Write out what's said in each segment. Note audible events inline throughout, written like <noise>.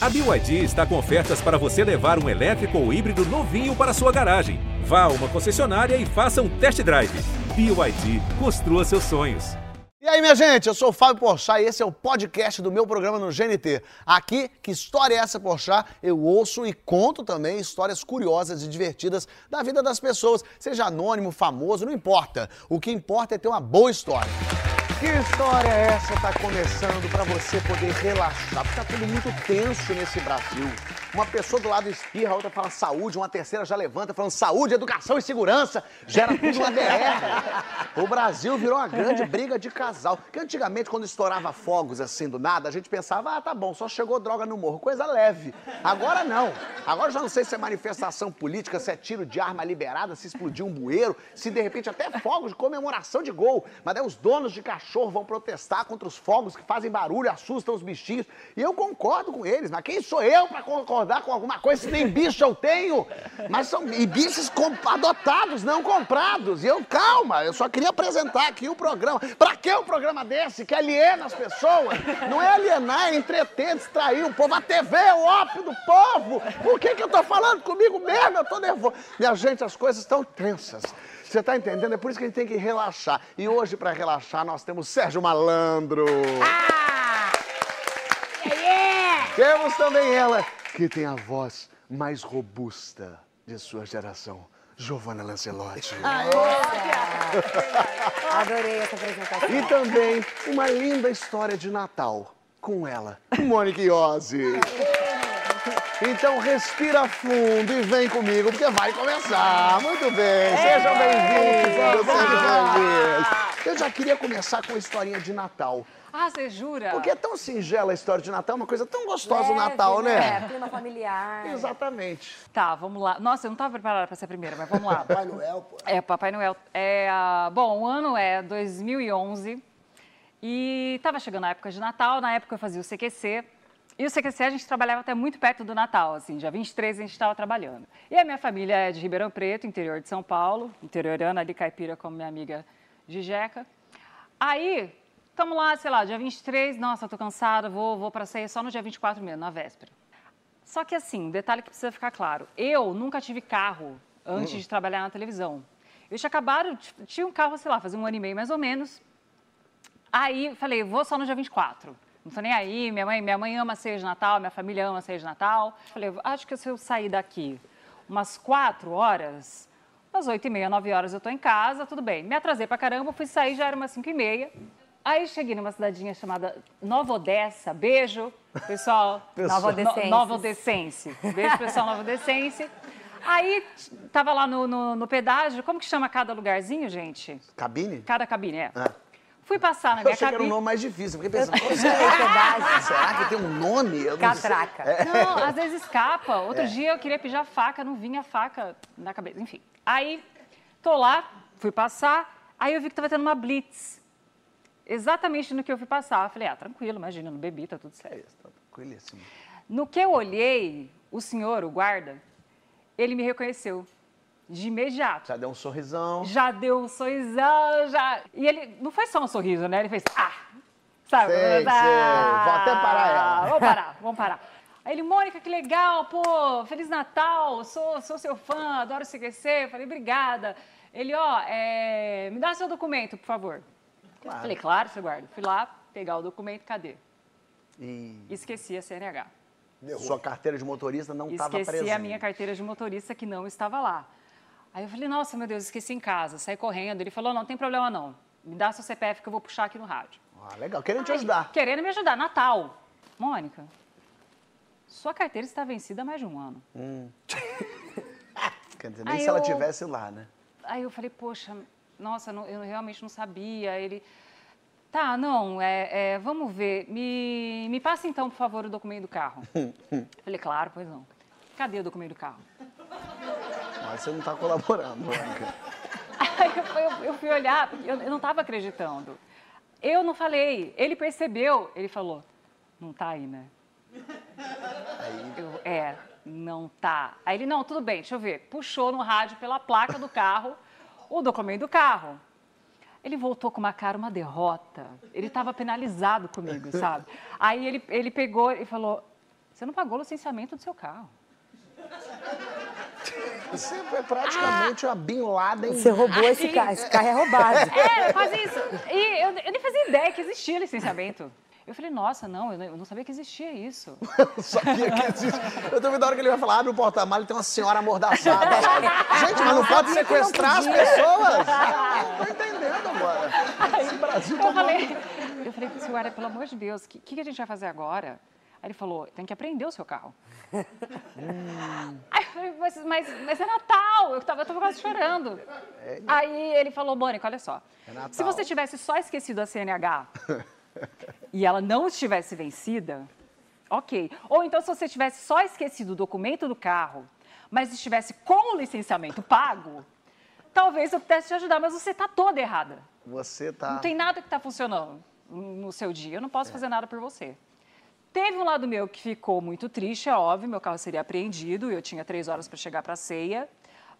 A BYD está com ofertas para você levar um elétrico ou híbrido novinho para sua garagem. Vá a uma concessionária e faça um test drive. BYD, construa seus sonhos. E aí, minha gente, eu sou o Fábio Porchat e esse é o podcast do meu programa no GNT. Aqui, que história é essa, Porchat? Eu ouço e conto também histórias curiosas e divertidas da vida das pessoas, seja anônimo, famoso, não importa. O que importa é ter uma boa história. Que história é essa tá começando para você poder relaxar? Porque tá tudo muito tenso nesse Brasil. Uma pessoa do lado espirra, a outra fala saúde, uma terceira já levanta falando saúde, educação e segurança. Gera tudo uma DR. O Brasil virou uma grande briga de casal. Que antigamente, quando estourava fogos assim do nada, a gente pensava, ah, tá bom, só chegou droga no morro, coisa leve. Agora não. Agora já não sei se é manifestação política, se é tiro de arma liberada, se explodiu um bueiro, se de repente até fogos de comemoração de gol. Mas daí os donos de cachorro vão protestar contra os fogos que fazem barulho, assustam os bichinhos. E eu concordo com eles, mas quem sou eu para concordar? com alguma coisa, se nem bicho eu tenho. Mas são e bichos adotados, não comprados. E eu, calma, eu só queria apresentar aqui o programa. Pra que um programa desse que aliena as pessoas? Não é alienar, é entreter, distrair o povo. A TV é o ópio do povo. Por que, que eu tô falando comigo mesmo? Eu tô nervoso. Minha gente, as coisas estão tensas. Você está entendendo? É por isso que a gente tem que relaxar. E hoje, para relaxar, nós temos Sérgio Malandro. Ah! Yeah, yeah! Temos também ela, que tem a voz mais robusta de sua geração, Giovanna Lancelotti. Adorei essa apresentação. E também uma linda história de Natal com ela, Mônica Iose. Então respira fundo e vem comigo, porque vai começar. Muito bem, sejam bem-vindos, sejam bem-vindos. Eu já queria começar com a historinha de Natal. Ah, você jura? Porque é tão singela a história de Natal, uma coisa tão gostosa o Natal, né? É, clima familiar. Exatamente. Tá, vamos lá. Nossa, eu não estava preparada para ser a primeira, mas vamos lá. Papai Noel, pô. É, Papai Noel. É, bom, o ano é 2011 e estava chegando a época de Natal. Na época eu fazia o CQC. E o CQC a gente trabalhava até muito perto do Natal, assim, dia 23 a gente estava trabalhando. E a minha família é de Ribeirão Preto, interior de São Paulo, interiorana ali, caipira, como minha amiga Gijeca. Aí, estamos lá, sei lá, dia 23, nossa, tô cansada, vou, vou para ceia só no dia 24 mesmo, na véspera. Só que assim, um detalhe que precisa ficar claro, eu nunca tive carro antes de trabalhar na televisão. Eu tinha acabado, tinha um carro, sei lá, fazia um ano e meio mais ou menos, Aí falei, vou só no dia 24. Não tô nem aí, minha mãe, minha mãe ama ceia de Natal, minha família ama ceia de Natal. Falei, acho que se eu sair daqui umas 4 horas, às 8 e meia, 9 horas eu tô em casa, tudo bem. Me atrasei pra caramba, fui sair, já era umas 5 e meia. Aí cheguei numa cidadinha chamada Nova Odessa, beijo, pessoal. <laughs> Pessoal. Nova Odessense. No- Nova Odessense. Beijo, pessoal Nova Odessense. Aí tava lá no, no, no pedágio, como que chama cada lugarzinho, gente? Cabine? Cada cabine, é. Ah. Fui passar na Eu minha achei que era um nome mais difícil. Fiquei pensando, será, pedágio. <laughs> será que tem um nome? Eu não sei. Catraca. Não, às vezes escapa. É. Outro dia eu queria pedir a faca, não vinha a faca na cabeça. Enfim. Aí, tô lá, fui passar, aí eu vi que tava tendo uma blitz. Exatamente no que eu fui passar. Eu falei, ah, tranquilo, imagina, não bebi, tá tudo certo. Tá tranquilíssimo. No que eu olhei, o senhor, o guarda, ele me reconheceu. De imediato. Já deu um sorrisão. Já deu um sorrisão, já. E ele não foi só um sorriso, né? Ele fez, ah! Sabe? Sei, sei. Vou até parar ela. Vamos parar, vamos parar. Aí ele, Mônica, que legal, pô, Feliz Natal, sou, sou seu fã, adoro CQC. Eu falei, obrigada. Ele, ó, é, me dá seu documento, por favor. Claro. Falei, claro, seu guarda. Fui lá pegar o documento, cadê? E Esqueci a CNH. sua carteira de motorista não estava Esqueci presente. a minha carteira de motorista que não estava lá. Aí eu falei, nossa, meu Deus, esqueci em casa. Saí correndo. Ele falou, não, tem problema não. Me dá seu CPF que eu vou puxar aqui no rádio. Ah, legal. Querendo te ajudar. Querendo me ajudar. Natal. Mônica, sua carteira está vencida há mais de um ano. <laughs> Quer dizer, nem Aí se ela eu- tivesse lá, né? Aí eu falei, poxa, nossa, não- eu realmente não sabia. Ele, tá, não, é, é, vamos ver. Me, me passa então, por favor, o documento do carro. <laughs> falei, claro, pois não. Cadê o documento do carro? Mas você não está colaborando, Mônica. <laughs> Aí eu, fui- eu- fui olhar, porque eu, eu não estava acreditando. Eu não falei, ele percebeu, ele falou, não tá aí, né? Eu, é, não tá. Aí ele, não, tudo bem, deixa eu ver. Puxou no rádio pela placa do carro o documento do carro. Ele voltou com uma cara, uma derrota. Ele estava penalizado comigo, sabe? Aí ele, ele pegou e falou, você não pagou o licenciamento do seu carro. Você é praticamente uma Bin Laden. Você roubou esse carro. Esse carro é roubado. É, quase isso. E eu, eu nem fazia ideia que existia licenciamento. Eu falei, nossa, não, eu não- eu não sabia que existia isso. Eu <laughs> sabia que existe. Eu tô vendo a hora que ele vai falar, abre o porta-malha e tem uma senhora amordaçada. <laughs> Gente, mas não pode que não sequestrar as pessoas? Tô entendendo agora. Esse Brasil tá Eu falei, eu falei, guarda, pelo amor de Deus, o que, que a gente vai fazer agora? Aí ele falou, tem que aprender o seu carro. <laughs> <laughs> Aí eu falei, mas, mas, mas é Natal, eu tava, eu tava quase chorando. Aí ele falou, Mônica, olha só, É se você tivesse só esquecido a CNH <laughs> e ela não estivesse vencida, ok. Ou então se você tivesse só esquecido o documento do carro, mas estivesse com o licenciamento pago, talvez eu pudesse te ajudar, mas você tá toda errada. Você tá. Não tem nada que está funcionando no seu dia. Eu não posso fazer nada por você. Teve um lado meu que ficou muito triste, é óbvio, meu carro seria apreendido, eu tinha três horas para chegar para a ceia.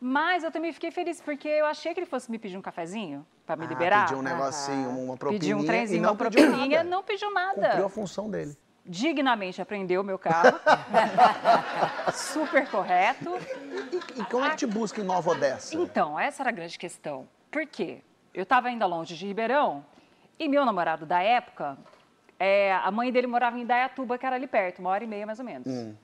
Mas eu também fiquei feliz, porque eu achei que ele fosse me pedir um cafezinho para me Ah, liberar. Pediu um negocinho, uma propininha. Pediu um e trenzinho, não uma pediu propininha, nada. não pediu nada. Cumpriu a função dele. Dignamente aprendeu o meu carro. <laughs> Super correto. E, e como é que te busca em Nova Odessa? Então, essa era a grande questão. Por quê? Eu estava ainda longe de Ribeirão e meu namorado da época, é, a mãe dele morava em Indaiatuba, que era ali perto, uma hora e meia mais ou menos. Hum.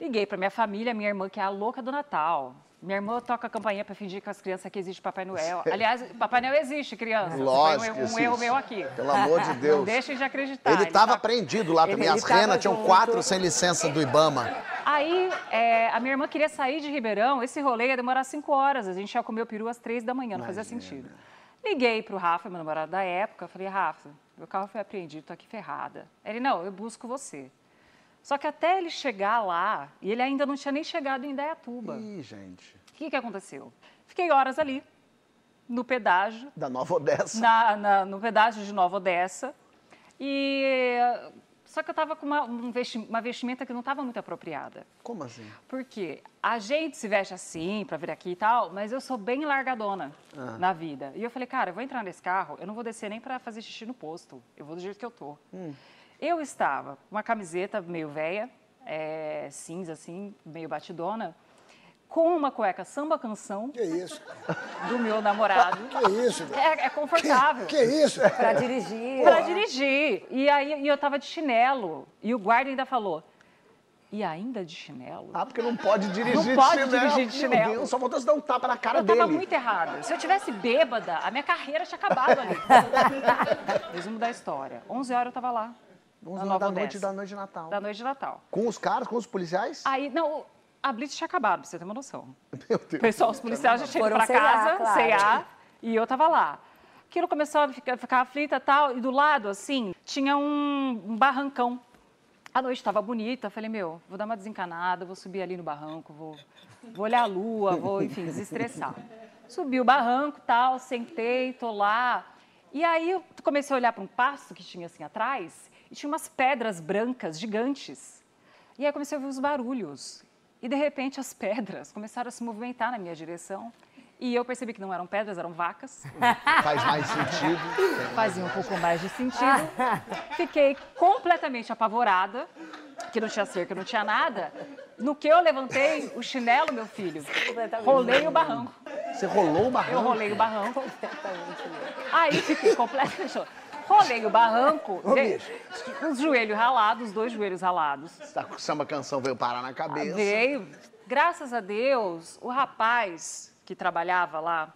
Liguei para minha família, minha irmã, que é a louca do Natal. Minha irmã toca a campainha para fingir com as crianças que existe Papai Noel. <laughs> Aliás, Papai Noel existe, criança. Lógico Foi um, que um erro meu aqui. Pelo amor de Deus. Não deixem de acreditar. Ele estava tá- apreendido lá também. As renas tinham quatro sem licença do Ibama. Aí, é, a minha irmã queria sair de Ribeirão, esse rolê ia demorar cinco horas, a gente ia comer o peru às três da manhã, não fazia sentido. Liguei pro Rafa, meu namorado da época, falei, Rafa, meu carro foi apreendido, tô aqui ferrada. Ele, não, eu busco você. Só que até ele chegar lá, e ele ainda não tinha nem chegado em Indaiatuba. Ih, gente. O que, que aconteceu? Fiquei horas ali, no pedágio, Da Nova Odessa. na- na- no pedágio de Nova Odessa. E só que eu estava com uma, um vesti- uma vestimenta que não estava muito apropriada. Como assim? Porque a gente se veste assim para vir aqui e tal, mas eu sou bem largadona Ah. na vida. E eu falei, cara, eu vou entrar nesse carro, eu não vou descer nem para fazer xixi no posto. Eu vou do jeito que eu tô. Hum. Eu estava com uma camiseta meio velha, é, cinza assim, meio batidona, com uma cueca samba canção Que isso? do meu namorado. Que isso? É, é confortável. Que isso? Pra dirigir. Pra dirigir. E aí e eu tava de chinelo. E o guarda ainda falou: e ainda de chinelo? Ah, porque não pode dirigir Não de pode chinelo. dirigir de chinelo. Deus, só faltou você dar um tapa na cara eu dele. tava muito errada. Se eu tivesse bêbada, a minha carreira tinha acabado ali. <laughs> Resumo da história. 11 horas eu tava lá. 11 na horas da noite da noite de Natal. Da noite de Natal. Com os caras, com os policiais? Aí, não, a Blitz tinha acabado, pra você ter uma noção. <laughs> Meu Deus. pessoal, os policiais já tinham ido Foram pra casa, claro. ceiar, e eu tava lá. Aquilo começou a ficar, ficar aflita e tal, e do lado, assim, tinha um, um barrancão. A noite estava bonita, eu falei, meu, vou dar uma desencanada, vou subir ali no barranco, vou, vou olhar a lua, vou, enfim, desestressar. Subi o barranco tal, sentei, tô lá. E aí eu comecei a olhar para um pasto que tinha assim atrás, e tinha umas pedras brancas gigantes. E aí eu comecei a ouvir os barulhos. E de repente as pedras começaram a se movimentar na minha direção. E eu percebi que não eram pedras, eram vacas. <laughs> Faz mais sentido. Fazia um pouco mais de sentido. <laughs> Fiquei completamente apavorada, que não tinha cerca, não tinha nada. No que eu levantei o chinelo, meu filho, rolei o barranco. Você rolou o Eu barranco? rolei o barranco. Aí fiquei completamente. Rolei o barranco, veio- os joelhos ralados, os dois joelhos ralados. Tá com o samba canção veio parar na cabeça. Veio. Graças a Deus, o rapaz que trabalhava lá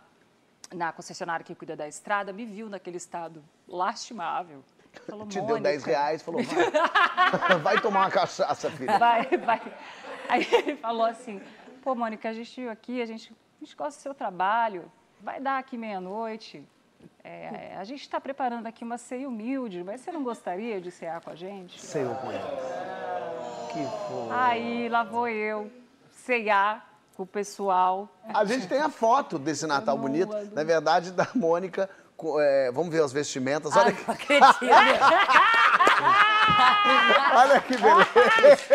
na concessionária que cuida da estrada me viu naquele estado lastimável. Falou, Te deu "Mônica, 10 reais, falou, vai, <laughs> vai tomar uma cachaça, filha. Vai, vai. Aí ele falou assim, pô, Mônica, a gente veio aqui, a gente, a gente gosta do seu trabalho, vai dar aqui meia-noite. É, a gente está preparando aqui uma ceia humilde, mas você não gostaria de cear com a gente? Sei eu conheço. Que foi. Aí lá vou eu, ceiar com o pessoal. A gente tem a foto desse <laughs> Natal bonito, na verdade, da Mônica. com- é, vamos ver as vestimentas. Olha, que, Não acredito. <laughs> <laughs> olha que beleza.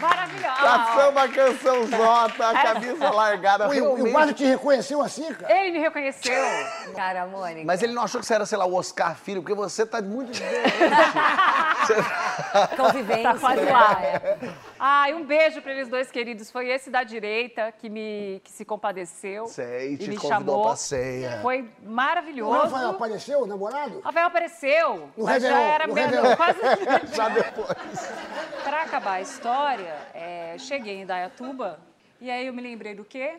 Maravilhosa. A samba canção Zota, a camisa largada. O, e o realmente. guarda te reconheceu assim, cara? Ele me reconheceu. Cara, Mônica. Mas ele não achou que você era, sei lá, o Oscar Filho, porque você tá muito diferente. <laughs> <laughs> Convivência. Tá quase lá. Ai, um beijo para eles dois queridos. Foi esse da direita que me que se compadeceu. Sei, e te me chamou. pra ceia. Foi O maravilhoso. Rafael apareceu, o namorado? Rafael apareceu, No mas já era no meio- quase. <laughs> Já depois. Para acabar a história, é, cheguei em Dayatuba e aí eu me lembrei do quê?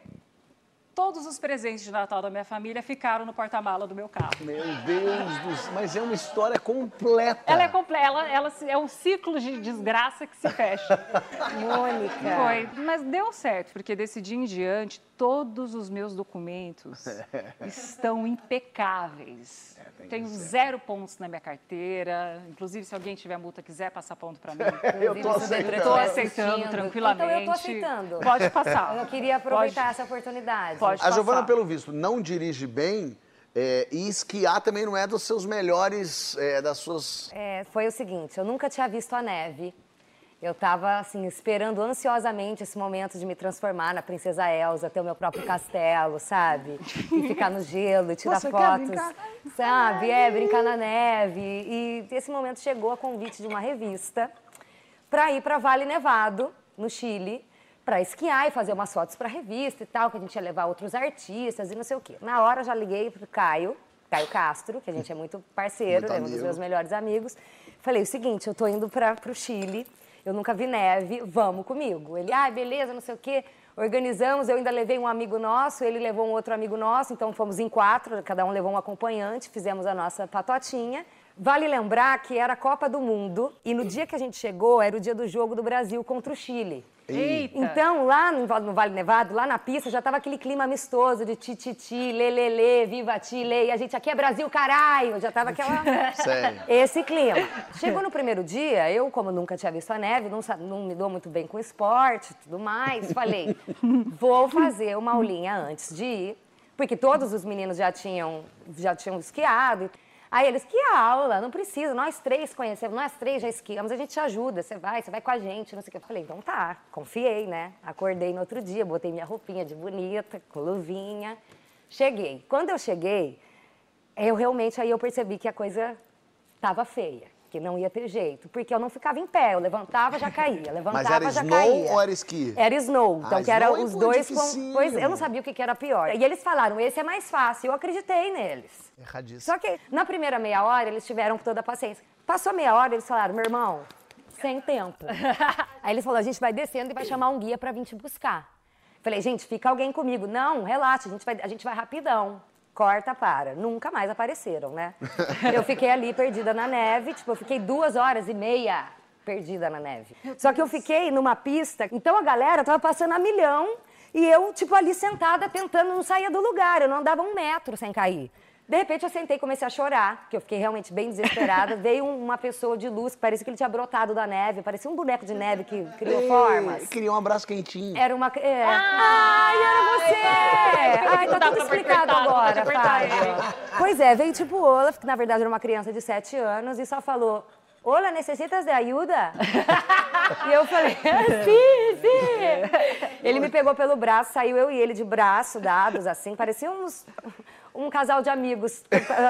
Todos os presentes de Natal da minha família ficaram no porta-mala do meu carro. Meu Deus do céu. Mas é uma história completa. Ela é completa, ela, ela é um ciclo de desgraça que se fecha. <laughs> Mônica. Foi, mas deu certo, porque desse dia em diante, todos os meus documentos <laughs> estão impecáveis. Tenho zero pontos na minha carteira. Inclusive, se alguém tiver multa quiser passar ponto para mim, <laughs> Eu aceitando. estou aceitando assistindo. tranquilamente. Então eu tô aceitando. Pode passar. Eu queria aproveitar Pode- essa oportunidade. Pode A Giovana, pelo visto, não dirige bem é, e esquiar também não é dos seus melhores, é, das suas... É, foi o seguinte, eu nunca tinha visto a neve. Eu estava assim esperando ansiosamente esse momento de me transformar na princesa Elsa, ter o meu próprio castelo, sabe? E ficar no gelo e tirar Você quer fotos, brincar sabe? É, brincar na neve. E esse momento chegou a convite de uma revista para ir para Vale Nevado, no Chile, para esquiar e fazer umas fotos para a revista e tal, que a gente ia levar outros artistas e não sei o quê. Na hora já liguei pro Caio, Caio Castro, que a gente é muito parceiro, Muito é um dos meus melhores amigos. Falei o seguinte, eu tô indo para o Chile, eu nunca vi neve, vamos comigo. Ele, ah, beleza, não sei o quê. Organizamos, eu ainda levei um amigo nosso, ele levou um outro amigo nosso, então fomos em quatro, cada um levou um acompanhante, fizemos a nossa patotinha. Vale lembrar que era a Copa do Mundo e no dia que a gente chegou era o dia do jogo do Brasil contra o Chile. Eita. Então, lá no, Vale Nevado, lá na pista, já tava aquele clima amistoso de tititi, lelele, viva Chile, e a gente aqui é Brasil, caralho! Já tava aquela... <laughs> Sério. Esse clima. Chegou no primeiro dia, eu, como nunca tinha visto a neve, não, não me dou muito bem com esporte e tudo mais, falei, vou fazer uma aulinha antes de ir, porque todos os meninos já tinham, já tinham esquiado. Aí eles, que aula, não precisa, nós três conhecemos, nós três já esquiamos, a gente te ajuda, você vai, você vai com a gente, não sei o que. Eu falei, então tá, confiei, né? Acordei no outro dia, botei minha roupinha de bonita, com luvinha, cheguei. Quando eu cheguei, eu realmente aí eu percebi que a coisa estava feia, que não ia ter jeito, porque eu não ficava em pé, eu levantava já caía, <laughs> levantava Mas era já snow caía. ou era esqui? Era snow, então Ah, que era é os dois com, pois eu não sabia o que, que era pior. E eles falaram, esse é mais fácil, eu acreditei neles. Erradíssimo. Só que na primeira meia hora eles tiveram toda a paciência. Passou meia hora, eles falaram, meu irmão, sem tempo. <laughs> Aí eles falaram, a gente vai descendo e vai chamar um guia pra vir te buscar. Falei, gente, fica alguém comigo. Não, relaxa, a gente vai, a gente vai rapidão. Corta, para. Nunca mais apareceram, né? Eu fiquei ali perdida na neve, tipo, eu fiquei duas horas e meia perdida na neve. Só que eu fiquei numa pista, então a galera tava passando a milhão e eu, tipo, ali sentada tentando não sair do lugar. Eu não andava um metro sem cair. De repente eu sentei e comecei a chorar, porque eu fiquei realmente bem desesperada. <laughs> Veio um- uma pessoa de luz que parecia que ele tinha brotado da neve, parecia um boneco de neve que criou formas. Queria um abraço quentinho. Era uma. É. Ai, era você! Ai, tá tudo explicado agora, Fábio. Pois é, veio tipo Olaf, que na verdade era uma criança de 7 anos, e só falou. Olá, necessitas de ajuda? <laughs> e eu falei, "Ah, sim, sim. Ele me pegou pelo braço, saiu eu e ele de braço dados, assim, parecia uns, um casal de amigos.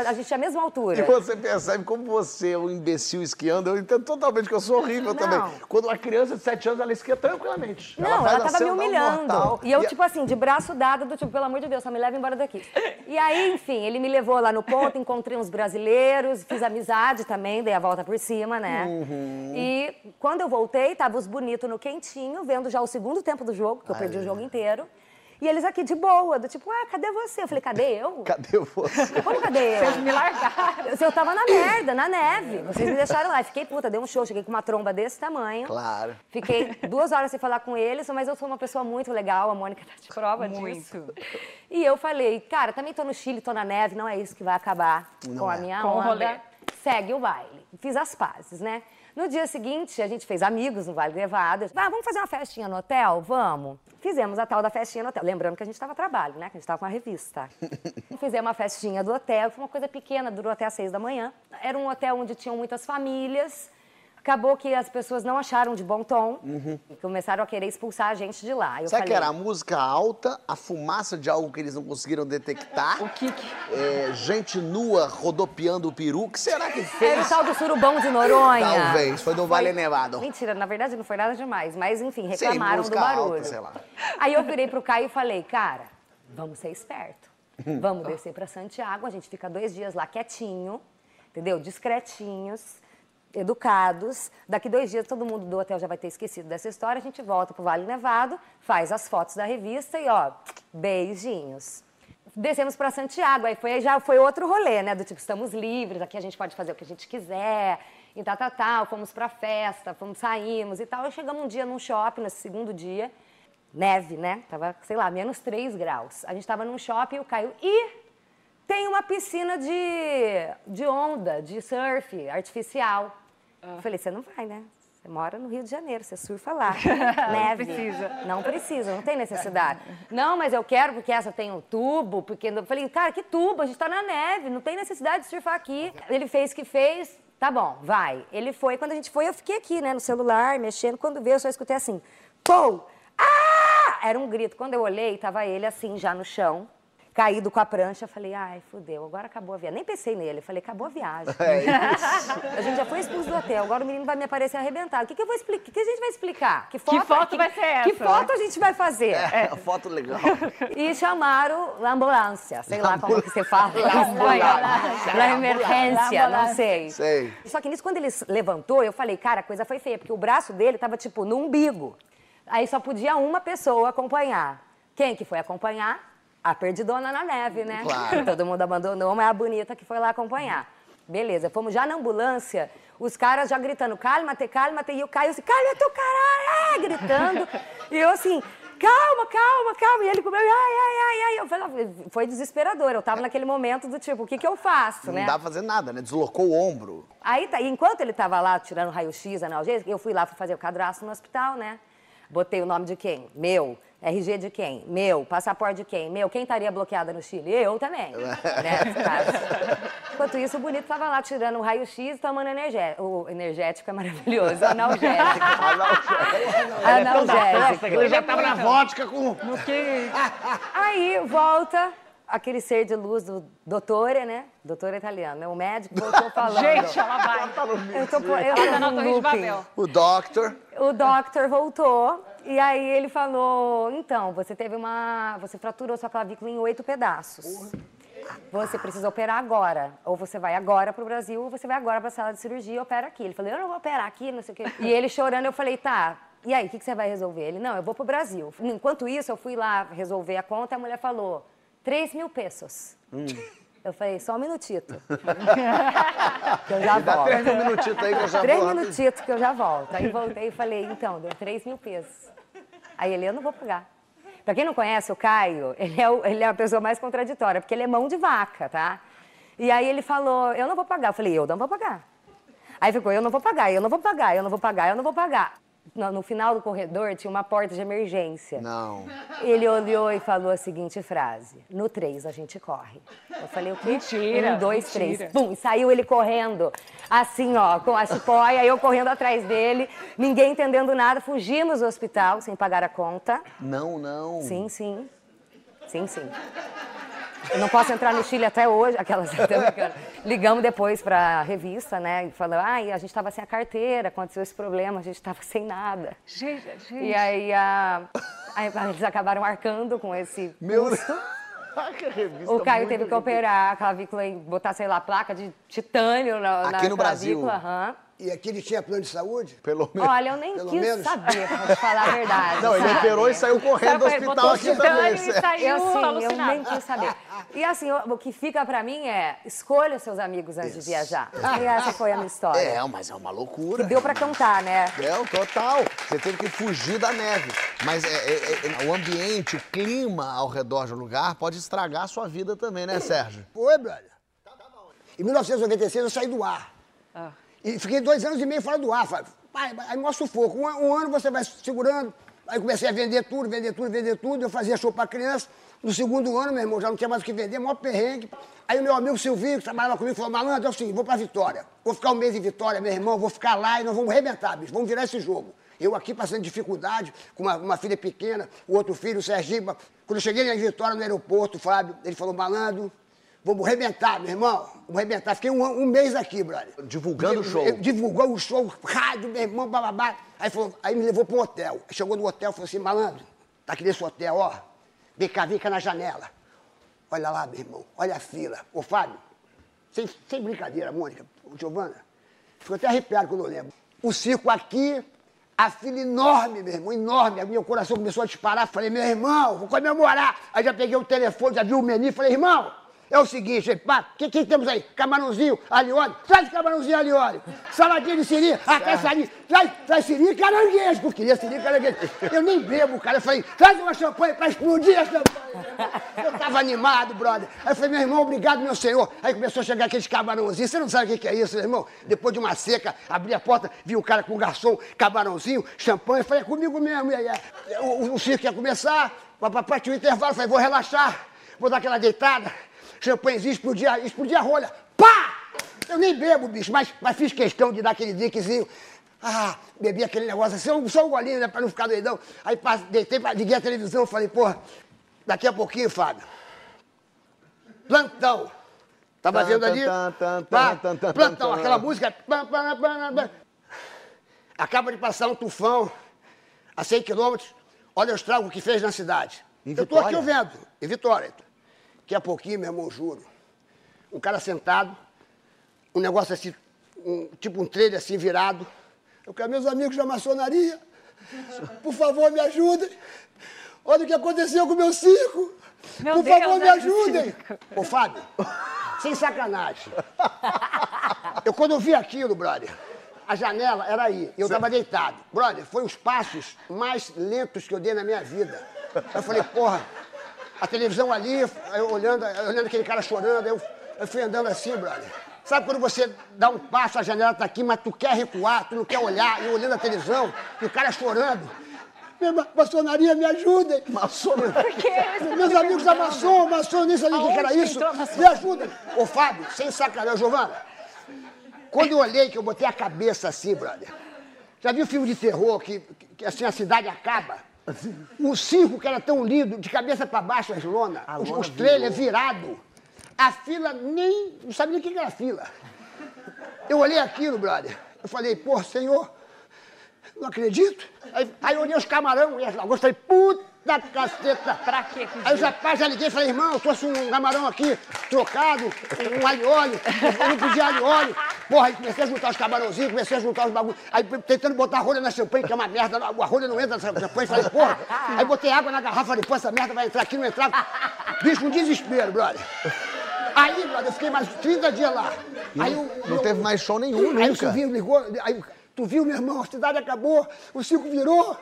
A gente tinha a mesma E altura. você percebe como você é um imbecil esquiando. Eu entendo totalmente que eu sou horrível Não. também. Quando uma criança de 7 anos, ela esquia tranquilamente. Não, ela, faz tava me um humilhando. mortal. E eu, a- tipo assim, de braço dado, do tipo, pelo amor de Deus, só me leva embora daqui. E aí, enfim, ele me levou lá no ponto, encontrei uns brasileiros, fiz amizade também, dei a volta por cima, né? Uhum. E quando eu voltei, tava os bonitos no quentinho, vendo já o segundo tempo do jogo, que eu perdi o jogo inteiro. E eles aqui de boa, do tipo, ah, cadê você? Eu falei, cadê eu? <laughs> Cadê você? Como cadê eu? Vocês me largaram. Eu tava na merda, na neve. Vocês me deixaram lá. Fiquei puta, dei um show, cheguei com uma tromba desse tamanho. Claro. Fiquei duas horas sem falar com eles, mas eu sou uma pessoa muito legal, a Mônica tá de prova Muito. disso. E eu falei, cara, também tô no Chile, tô na neve, não é isso que vai acabar Não com a é. minha Com o onda. rolê. Segue o baile. Fiz as pazes, né? No dia seguinte, a gente fez amigos no Vale Nevado. Ah, vamos fazer uma festinha no hotel? Vamos. Fizemos a tal da festinha no hotel. Lembrando que a gente estava a trabalho, né? Que a gente estava com a revista. <laughs> Fizemos uma festinha do hotel. Foi uma coisa pequena, durou até às seis da manhã. Era um hotel onde tinham muitas famílias. Acabou que as pessoas não acharam de bom tom e começaram a querer expulsar a gente de lá. Eu Sabe falei, que era a música alta, a fumaça de algo que eles não conseguiram detectar? O que que... É, gente nua rodopiando o peru. O que será que Era o fez? tal do surubão de Noronha. Talvez, foi do Vale Nevado. Mentira, na verdade não foi nada demais, mas enfim, Sim, reclamaram do música barulho. alta, sei lá. Aí eu virei pro Caio e falei, cara, vamos ser esperto. Hum. Vamos descer pra Santiago, a gente fica dois dias lá quietinho, entendeu? Discretinhos, educados. Daqui dois dias todo mundo do hotel já vai ter esquecido dessa história, a gente volta pro Vale Nevado, faz as fotos da revista e ó, beijinhos. Descemos para Santiago, aí foi, já foi outro rolê, né? Do tipo, estamos livres, aqui a gente pode fazer o que a gente quiser, e tal, tal, tal. Fomos pra festa, fomos, saímos e tal. Aí chegamos um dia num shopping, nesse segundo dia, neve, né? Tava, sei lá, menos 3 graus. A gente tava num shopping e o Caio, ih, tem uma piscina de, de onda, de surf artificial. Eu falei, você não vai, né? Você mora no Rio de Janeiro, você surfa lá. <laughs> Neve. precisa. Não precisa, não tem necessidade. Não, mas eu quero porque essa tem um tubo, porque... Eu falei, cara, que tubo? A gente tá na neve, não tem necessidade de surfar aqui. Ele fez o que fez, tá bom, vai. Ele foi, quando a gente foi, eu fiquei aqui, né, no celular, mexendo. Quando veio, eu só escutei assim, pô! Ah! Era um grito. Quando eu olhei, tava ele assim, já no chão, caído com a prancha. Falei, ai, fudeu, agora acabou a viagem. Nem pensei nele, falei, acabou a viagem. a gente já foi expulso do hotel, agora o menino vai me aparecer arrebentado. O que, que eu vou explicar? O que, que a gente vai explicar? Que foto, foto vai ser Que essa, foto a gente vai fazer? É, foto legal. E chamaram a ambulância, sei lá como que você fala. <laughs> Ambulância. Na emergência, não sei. Sei. Só que nisso, quando ele levantou, eu falei, cara, a coisa foi feia, porque o braço dele tava, tipo, no umbigo. Aí só podia uma pessoa acompanhar. Quem que foi acompanhar? A perdidona na neve, né? Claro. <laughs> Todo mundo abandonou, mas a bonita que foi lá acompanhar. Beleza, fomos já na ambulância, os caras já gritando, calma-te, calma-te, e o Caio assim, calma-te, o caralho, é, gritando. E eu assim, calma, calma, calma. E ele comeu, ai, ai, ai, ai. Eu falei, foi desesperador. Eu tava naquele momento do tipo, o que que eu faço, Não né? dá pra fazer nada, né? Deslocou o ombro. Aí, tá, enquanto ele tava lá tirando raio-x, analgésico, eu fui lá fui fazer o cadastro no hospital, né? Botei o nome de quem? Meu. RG de quem? Meu. Passaporte de quem? Meu. Quem estaria bloqueada no Chile? Eu também. né? caso. Enquanto isso, o bonito tava lá tirando o raio-x e tomando energético. O energético é maravilhoso. Analgésico. <laughs> Analgésico. Ele já tava na vodka com... No que... Aí volta aquele ser de luz do dottore, né? Doutor italiano, né? O médico voltou <laughs> falando. Gente, ela vai. eu tô, eu Ela tô tá na num Torre de looping. Babel. O doctor. O doctor voltou e aí ele falou: então, você teve uma. Você fraturou sua clavícula em oito pedaços. Você precisa operar agora. Ou você vai agora pro Brasil, ou você vai agora pra sala de cirurgia e opera aqui. Ele falou: eu não vou operar aqui, não sei o quê. E ele chorando, eu falei: tá. E aí, o que, que você vai resolver? Ele, não, eu vou pro Brasil. Enquanto isso, eu fui lá resolver a conta e a mulher falou: 3 mil pesos. Eu falei, só um minutito. <laughs> que eu já Dá volto. três minutitos aí que eu já Três vou rapidinho. minutitos que eu já volto. Aí voltei e falei, então, deu 3 mil pesos. Aí ele, eu não vou pagar. Pra quem não conhece o Caio, ele é, o- ele é a pessoa mais contraditória, porque ele é mão de vaca, tá? E aí ele falou, eu não vou pagar. Eu falei, eu não vou pagar. Aí ficou, eu não vou pagar, eu não vou pagar, eu não vou pagar, eu não vou pagar. No, no final do corredor tinha uma porta de emergência. Não. Ele olhou e falou a seguinte frase: No 3 a gente corre. Eu falei, o quê? Mentira, Um, dois, mentira. três. Pum, e saiu ele correndo. Assim, ó, com a chipóia, eu correndo atrás dele, ninguém entendendo nada. Fugimos do hospital sem pagar a conta. Não, não. Sim, sim. Sim, sim. Eu não posso entrar no Chile até hoje. Aquelas. <laughs> Ligamos depois pra revista, né? E falou: ai, a gente tava sem a carteira, aconteceu esse problema, a gente tava <laughs> sem nada. Gente, gente. E aí, a- aí eles acabaram arcando com esse Meu Deus. <laughs> revista O Caio teve que operar a clavícula e botar, sei lá, placa de titânio na, na Aqui no Brasil. clavícula. E aqui ele tinha plano de saúde? Pelo menos. Olha, eu nem Pelo quis menos. saber, pra te falar a verdade. Não, ele operou e saiu correndo do Saiu correndo, hospital aqui também. e certo? saiu Eu, eu alucinado. nem quis saber. E assim, o que fica pra mim é, escolha os seus amigos antes de viajar. E essa foi a minha história. É, mas é uma loucura. Deu pra cantar, né? É, total. Você teve que fugir da neve. Mas é, é, é, o ambiente, o clima ao redor do lugar pode estragar a sua vida também, né, Sérgio? Foi, brother. Em 1996 eu saí do ar. E fiquei dois anos e meio fora do ar. Falei, pai, aí mostra o foco. Um, um ano você vai segurando, Aí comecei a vender tudo, vender tudo, vender tudo. Eu fazia show pra criança. No segundo ano, meu irmão, já não tinha mais o que vender, maior perrengue. Aí o meu amigo Silvinho, que trabalhava comigo, falou, malandro, é o seguinte, vou pra Vitória. Vou ficar um mês em Vitória, meu irmão, vou ficar lá e nós vamos arrebentar, bicho. Vamos virar esse jogo. Eu aqui passando dificuldade, com uma, uma filha pequena, o outro filho, o Sergipe. Quando eu cheguei em Vitória, no aeroporto, Fábio, ele falou, malandro, vamos arrebentar, meu irmão. Vamos arrebentar. Fiquei um, um mês aqui, brother. Divulgando o show. Divulgou o show, rádio, meu irmão, bababá. Aí, falou, aí me levou para um hotel. Chegou no hotel, falou assim, malandro, tá aqui nesse hotel, ó. Vem cá, vem cá na janela. Olha lá, meu irmão, olha a fila. Ô, Fábio, sem, sem brincadeira, Mônica, Giovana, fico até arrepiado quando eu lembro. O circo aqui, a fila enorme, meu irmão, enorme. Meu coração começou a disparar. Falei, meu irmão, vou comemorar. Aí já peguei o telefone, já vi o menu. Falei, irmão, é o seguinte, pá, o que, que temos aí? Camarãozinho, alho óleo. Traz camarãozinho, alho óleo. Saladinha de siri. Ah, quer salinha? Traz, traz siri e caranguejo. Porque queria siri e caranguejo. Eu nem bebo, cara. Eu falei, traz uma champanhe pra explodir a champanhe. Eu tava animado, brother. Aí eu falei, meu irmão, obrigado, meu senhor. Aí começou a chegar aqueles camarãozinhos. Você não sabe o que, é isso, meu irmão? Depois de uma seca, abri a porta, vi o cara com o garçom, camarãozinho, champanhe. Eu falei, é comigo mesmo. E aí, o, o, o circo ia começar. Papai tinha um intervalo. Eu falei, vou relaxar. Vou dar aquela deitada champanhezinho, explodia, explodia a rolha. Pá! Eu nem bebo, bicho, mas, mas fiz questão de dar aquele drinkzinho. Ah, bebi aquele negócio assim, só um golinho, né, pra não ficar doidão. Aí deitei, liguei a televisão, falei, porra, daqui a pouquinho, Fábio, plantão. Tava vendo ali, pá, plantão, aquela música, acaba de passar um tufão a 100 quilômetros, olha o estrago que fez na cidade. Em Eu tô aqui vendo, em Vitória. Daqui a pouquinho, meu irmão, juro. Um cara sentado, um negócio assim, um- tipo um trailer assim virado. Eu quero meus amigos da maçonaria, por favor, me ajudem. Olha o que aconteceu com o meu circo. Meu por Deus, favor, me é ajudem. Ô, Fábio, sem sacanagem. Eu, quando eu vi aquilo, brother, a janela era aí, eu tava deitado. Brother, foi os passos mais lentos que eu dei na minha vida. Eu falei, porra, a televisão ali, eu olhando, olhando aquele cara chorando, eu, eu fui andando assim, brother. Sabe quando você dá um passo, a janela tá aqui, mas tu quer recuar, tu não quer olhar, e eu olhando a televisão, e o cara chorando. Minha ma- maçonaria, me ajudem. Maçonaria. Meus amigos da maçom, maçom, nem sabia o que era isso. Me ajudem. Ô, Fábio, sem sacanagem, Giovana. Quando eu olhei, que eu botei a cabeça assim, brother. Já viu filme de terror que, que- que, assim a cidade acaba? O circo que era tão lindo, de cabeça para baixo as lonas, os, lona os trailers virados. A fila nem. Não sabia o que era fila. Eu olhei aquilo, brother. Eu falei, pô, senhor, não acredito. Aí, aí eu olhei os camarão e as lagoas. Falei, puta caceta. Pra quê que Aí eu já, pá, já liguei e falei, irmão, eu trouxe um camarão aqui, trocado, um alho óleo, eu não pedi alho óleo. Porra, aí comecei a juntar os camarãozinhos, comecei a juntar os bagulhos. Aí tentando botar a rolha na champanhe, que é uma merda, a rolha não entra na champanhe. Falei, porra. Aí botei água na garrafa, falei, pô, essa merda vai entrar aqui, não entrar. Bicho, um desespero, brother. Aí, brother, eu fiquei mais 30 dias lá. Aí, o- Não o- teve mais show nenhum, Aí o nunca. Silvinho ligou, aí, tu viu, meu irmão, a cidade acabou, o circo virou.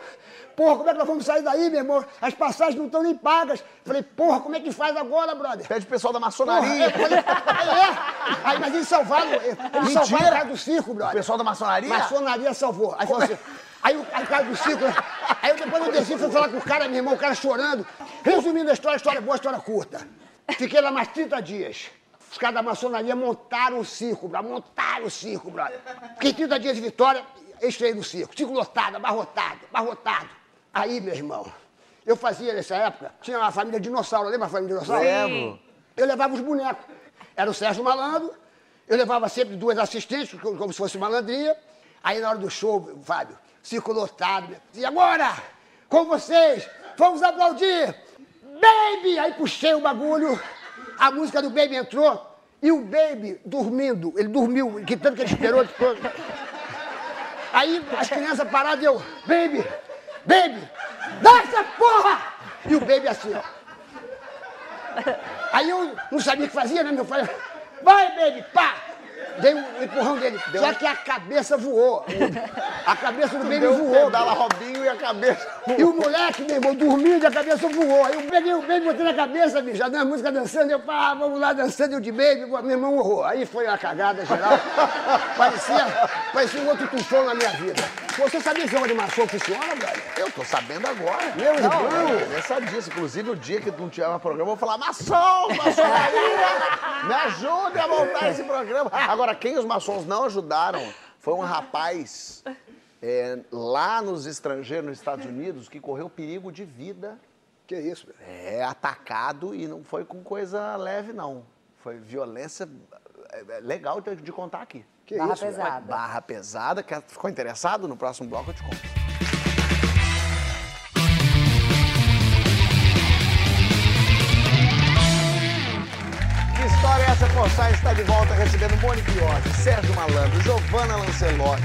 Porra, como é que nós vamos sair daí, meu irmão? As passagens não estão nem pagas. Falei, porra, como é que faz agora, brother? Pede o pessoal da Porra, maçonaria. é, falei, é. Aí, mas eles salvaram, eles Mentira. salvaram o cara do circo, O brother. pessoal da maçonaria? Maçonaria salvou. Aí falou assim, aí o, aí o cara do circo, né? aí eu depois eu desci, fui falar com o cara, meu irmão, o cara chorando. Resumindo a história, história boa, história curta. Fiquei lá mais 30 dias. Os caras da maçonaria montaram o circo, brother, montaram o circo, brother. Fiquei 30 dias de vitória, estreei no circo. Circo lotado, abarrotado, abarrotado. Aí, meu irmão, eu fazia nessa época, tinha uma família dinossauro, lembra a família dinossauro? Lembro. Eu levava os bonecos. Era o Sérgio Malandro, eu levava sempre duas assistentes, como se fosse malandria. Aí na hora do show, Fábio, circo lotado. E agora, com vocês, vamos aplaudir! Baby! Aí puxei o bagulho, a música do Baby entrou, e o Baby dormindo, ele dormiu, que tanto que ele esperou. Aí as crianças paradas e eu, Baby! Baby! Dá essa porra! E o Baby assim, ó. Aí eu não sabia o que fazia, né, meu pai? Vai, baby, pá! Dei um empurrão dele. Só que a cabeça voou. A cabeça do baby Deu um voou. pedala Robinho a cabeça. E o moleque, meu irmão, dormindo e a cabeça voou. Aí eu peguei o baby, botei na cabeça, bicho, a música dançando, eu, pá, vamos lá dançando, eu de baby, meu irmão horror. Aí foi uma cagada geral. parecia, parecia um outro tufão na minha vida. Você sabia que de maçom funciona, brother? Eu tô sabendo agora. Meu irmão. Eu nem sabia disso. Inclusive, o dia que não tiver mais programa, eu vou falar, maçom, maçonaria, me ajude a montar esse programa. Agora, quem os maçons não ajudaram foi um rapaz é, lá nos estrangeiros, nos Estados Unidos, que correu perigo de vida. Que isso? É, atacado e não foi com coisa leve, não. Foi violência é, é, legal de, de contar aqui. Que Barra isso, pesada. Barra pesada. Quer- Ficou interessado? No próximo bloco eu te conto. Que história é essa? Forçar está de volta recebendo Mônica Iose, Sérgio Malandro, Giovanna Lancelotti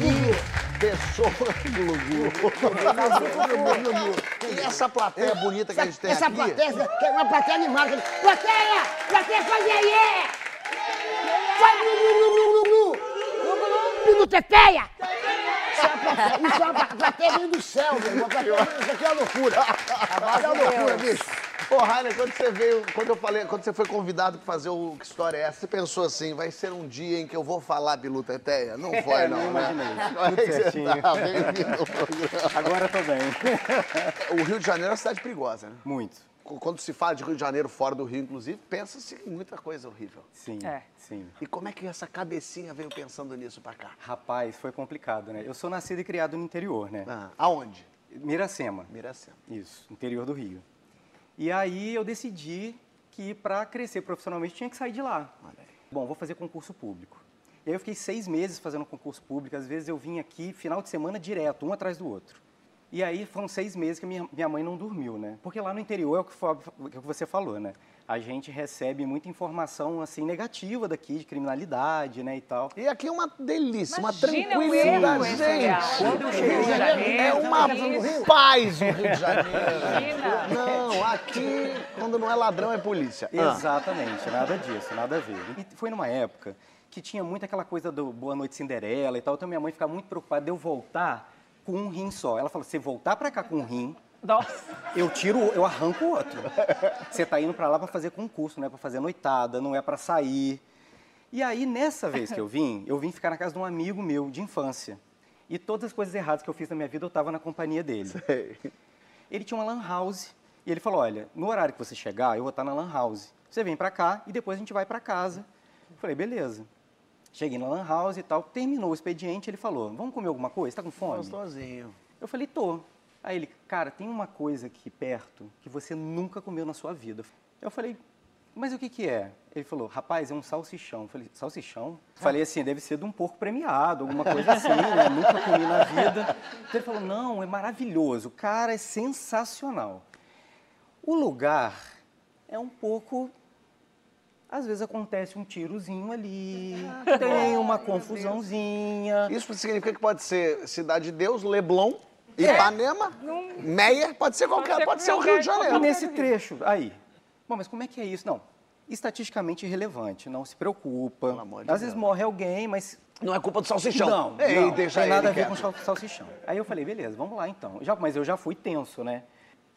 e pessoa Glu-Glu. <laughs> E essa plateia bonita que a gente tem Essa aqui. plateia, que é uma plateia animada. Plateia! Plateia, faz aí! Faz glu, glu, glu, glu, glu! É feia! Isso é uma plateia, é plateia do céu, meu irmão. Plateia- Isso aqui é uma loucura. Isso é uma loucura, bicho. Ô, Rainer, quando você veio, quando eu falei, quando você foi convidado para fazer o Que História é essa, você pensou assim, vai ser um dia em que eu vou falar Bilu Teteia? Não foi, É, não, não né? imaginei. Olha Tudo certinho. tá. Agora tô bem. <laughs> O Rio de Janeiro é uma cidade perigosa, né? Muito. Quando se fala de Rio de Janeiro fora do Rio, inclusive, pensa-se em muita coisa horrível. Sim, É. sim. E como é que essa cabecinha veio pensando nisso pra cá? Rapaz, foi complicado, né? Eu sou nascido e criado no interior, né? Ah, aonde? Miracema. Miracema. Isso, interior do Rio. E aí eu decidi que para crescer profissionalmente tinha que sair de lá. Bom, vou fazer concurso público. E aí eu fiquei seis meses fazendo concurso público. Às vezes eu vim aqui final de semana direto, um atrás do outro. E aí foram seis meses que minha, minha mãe não dormiu, né? Porque lá no interior é o que, fo- o que você falou, né? A gente recebe muita informação assim negativa daqui de criminalidade, né, e tal. E aqui é uma delícia, uma Imagina o tranquilidade, erro esse gente. Quando eu cheguei Rio de É Janeiro, uma isso. paz o Rio de Janeiro. Imagina. Não, aqui, quando não é ladrão, é polícia. Ah. Exatamente, nada disso, nada a ver. E foi numa época que tinha muito aquela coisa do Boa Noite Cinderela e tal, então minha mãe ficava muito preocupada de eu voltar com um rim só. Ela falou: se voltar pra cá com um rim, Nossa. eu tiro, eu arranco o outro. Você tá indo pra lá pra fazer concurso, não é pra fazer noitada, não é pra sair. E aí, nessa vez que eu vim, eu vim ficar na casa de um amigo meu de infância. E todas as coisas erradas que eu fiz na minha vida, eu tava na companhia dele. Ele tinha uma lan house e ele falou: Olha, no horário que você chegar, eu vou estar na lan house. Você vem pra cá e depois a gente vai pra casa. Eu falei: Beleza. Cheguei na lan house e tal, terminou o expediente. Ele falou: Vamos comer alguma coisa? Tá com fome? Gostosinho. Eu falei: Tô. Aí ele: Cara, tem uma coisa aqui perto que você nunca comeu na sua vida. Eu falei: Mas o que que é? Ele falou: Rapaz, é um salsichão. Eu falei: Salsichão? Falei assim: Deve ser de um porco premiado, alguma coisa assim, né? Nunca comi na vida. Então ele falou: Não, é maravilhoso. Cara, é sensacional. O lugar é um pouco. Às vezes acontece um tirozinho ali, tem uma confusãozinha. Isso significa que pode ser Cidade de Deus, Leblon, Ipanema, Meia, pode ser qualquer, ser pode ser o Rio de Janeiro. Nesse trecho, aí. Bom, mas como é que é isso? Não, estatisticamente irrelevante, não se preocupa. Pelo amor de Às vezes Deus. morre alguém, mas Não é culpa do salsichão. não, Ei, não deixa tem nada a ver com quieto. sal- salsichão. Aí eu falei, beleza, vamos lá então. Já, mas eu já fui tenso, né?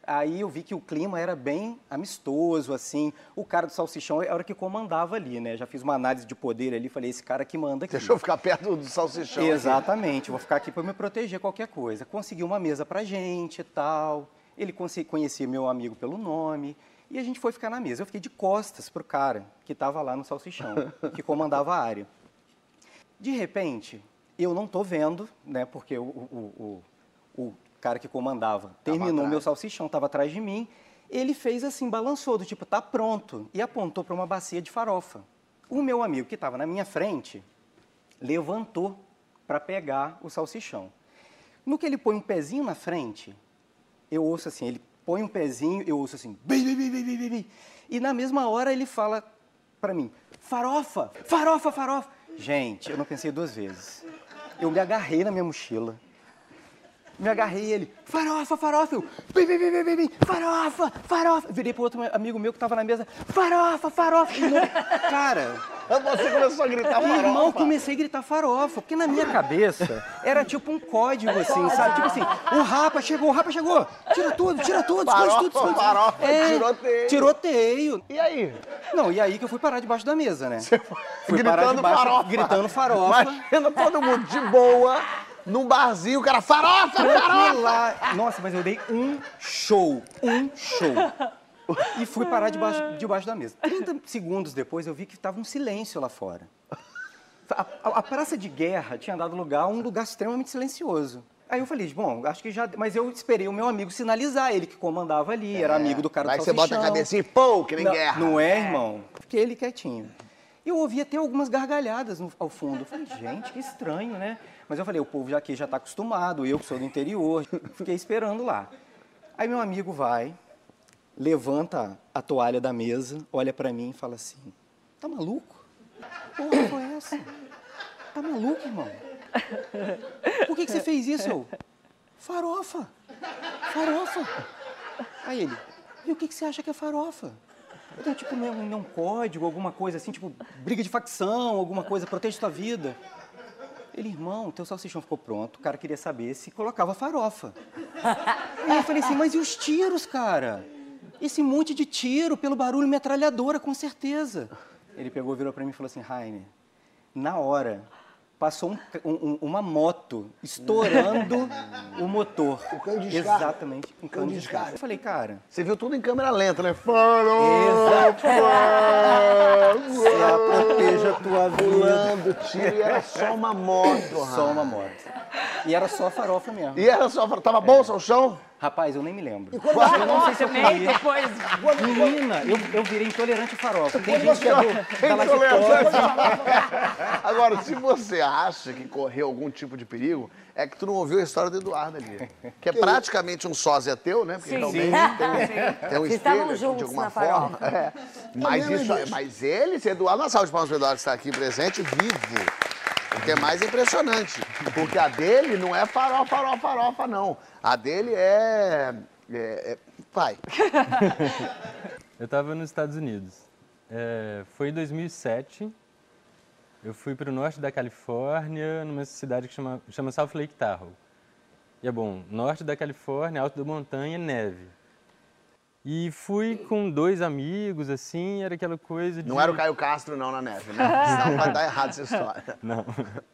Aí eu vi que o clima era bem amistoso, assim. O cara do salsichão era o que comandava ali, né? Já fiz uma análise de poder ali, falei, esse cara que manda aqui. Deixa eu ficar perto do salsichão. aqui. Exatamente, vou ficar aqui para me proteger qualquer coisa. Consegui uma mesa pra gente e tal. Ele conhecia meu amigo pelo nome. E a gente foi ficar na mesa. Eu fiquei de costas pro cara que estava lá no salsichão, <laughs> que comandava a área. De repente, eu não tô vendo, né? Porque o, o, o, o cara que comandava terminou meu salsichão, estava atrás de mim. Ele fez assim, balançou, do tipo, tá pronto. E apontou para uma bacia de farofa. O meu amigo que estava na minha frente levantou para pegar o salsichão. No que ele põe um pezinho na frente, eu ouço assim, ele põe um pezinho, eu ouço assim, bim, bim, bim, bim, bim, bim. e na mesma hora ele fala para mim, farofa, farofa, farofa. Gente, eu não pensei duas vezes. Eu me agarrei na minha mochila, me agarrei ele, farofa, farofa, eu, bim, bim, bim, bim, bim, bim, farofa, farofa. Virei pro outro amigo meu que tava na mesa, farofa, farofa. Não- <laughs> Cara, Você começou a gritar meu irmão, farofa. comecei a gritar farofa, porque na minha cabeça era tipo um código, assim, sabe? Tipo assim, o rapa chegou, o rapa chegou, tira tudo, tira tudo, esconde tudo, Farofa, esconde tudo. farofa, É, tiroteio. Tiroteio. E aí? Não, e aí que eu fui parar debaixo da mesa, né? Fui parar gritando debaixo, farofa. gritando farofa. Imagina todo mundo de boa, num barzinho, o cara, farofa, farofa! Tranquila. Nossa, mas eu dei um show, um show. E fui parar debaixo, debaixo da mesa. 30 segundos depois eu vi que estava um silêncio lá fora. A, a- a praça de guerra tinha dado lugar a um lugar extremamente silencioso. Aí eu falei, bom, acho que já. Mas eu esperei o meu amigo sinalizar, ele que comandava ali, era amigo do cara do que você bota a salsichão. cabecinha e pô, que nem não, guerra. Não é, irmão? Fiquei ele quietinho. E eu ouvi até algumas gargalhadas no- ao fundo. Eu falei, gente, que estranho, né? Mas eu falei, o povo já aqui já está acostumado, eu que sou do interior, <laughs> fiquei esperando lá. Aí meu amigo vai, levanta a toalha da mesa, olha pra mim e fala assim, tá maluco? Porra, foi essa? Tá maluco, irmão? Por que, que você fez isso? Eu, farofa, farofa. Aí ele, e o que, que você acha que é farofa? Tenho, tipo, não, não código, alguma coisa assim, tipo, briga de facção, alguma coisa, protege tua vida. Ele, irmão, teu salsichão ficou pronto, o cara queria saber se colocava farofa. Aí <laughs> eu falei assim, mas e os tiros, cara? Esse monte de tiro pelo barulho metralhadora, com certeza. Ele pegou, virou pra mim e falou assim, Rainer, na hora, passou um um- um- uma moto estourando <laughs> o motor. O cano de escape. Exatamente, um cano de escape. Eu falei, cara, Você viu tudo em câmera lenta, né? Farofa! se a proteja a tua vida. Pulando tiro e era só uma moto, Só uma moto. E era só farofa mesmo. E era só, tava bom o salchão? Rapaz, eu nem me lembro. quando eu não sei se eu comi. depois. Menina, eu, eu virei intolerante à farofa. Tem gente que é do, da Intolerante. lactose. <laughs> Agora, se você acha que correu algum tipo de perigo, é que tu não ouviu a história do Eduardo ali. Que é praticamente um sósia teu, né? Porque Sim. realmente tem, tem um Vocês estavam aqui, de juntos alguma na forma. É. Mas, isso, disso. mas ele, esse Eduardo, uma salva de palmas pro Eduardo que está aqui presente, vivo. O que é mais impressionante. Porque a dele não é farofa, farofa, farofa, não. A dele é. é, é. <laughs> Eu estava nos Estados Unidos. É, foi em 2007. Eu fui para o norte da Califórnia, numa cidade que chama, chama South Lake Tahoe. E é bom, norte da Califórnia, alto da montanha, neve. E fui com dois amigos, assim, era aquela coisa de... Não era o Caio Castro, não, na neve, né? <laughs> Senão vai dar errado essa história. <laughs> Não.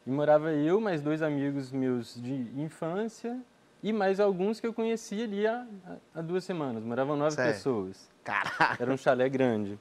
E morava eu, mais dois amigos meus de infância e mais alguns que eu conhecia ali há, há duas semanas. Moravam nove pessoas. Caralho. Era um chalé grande.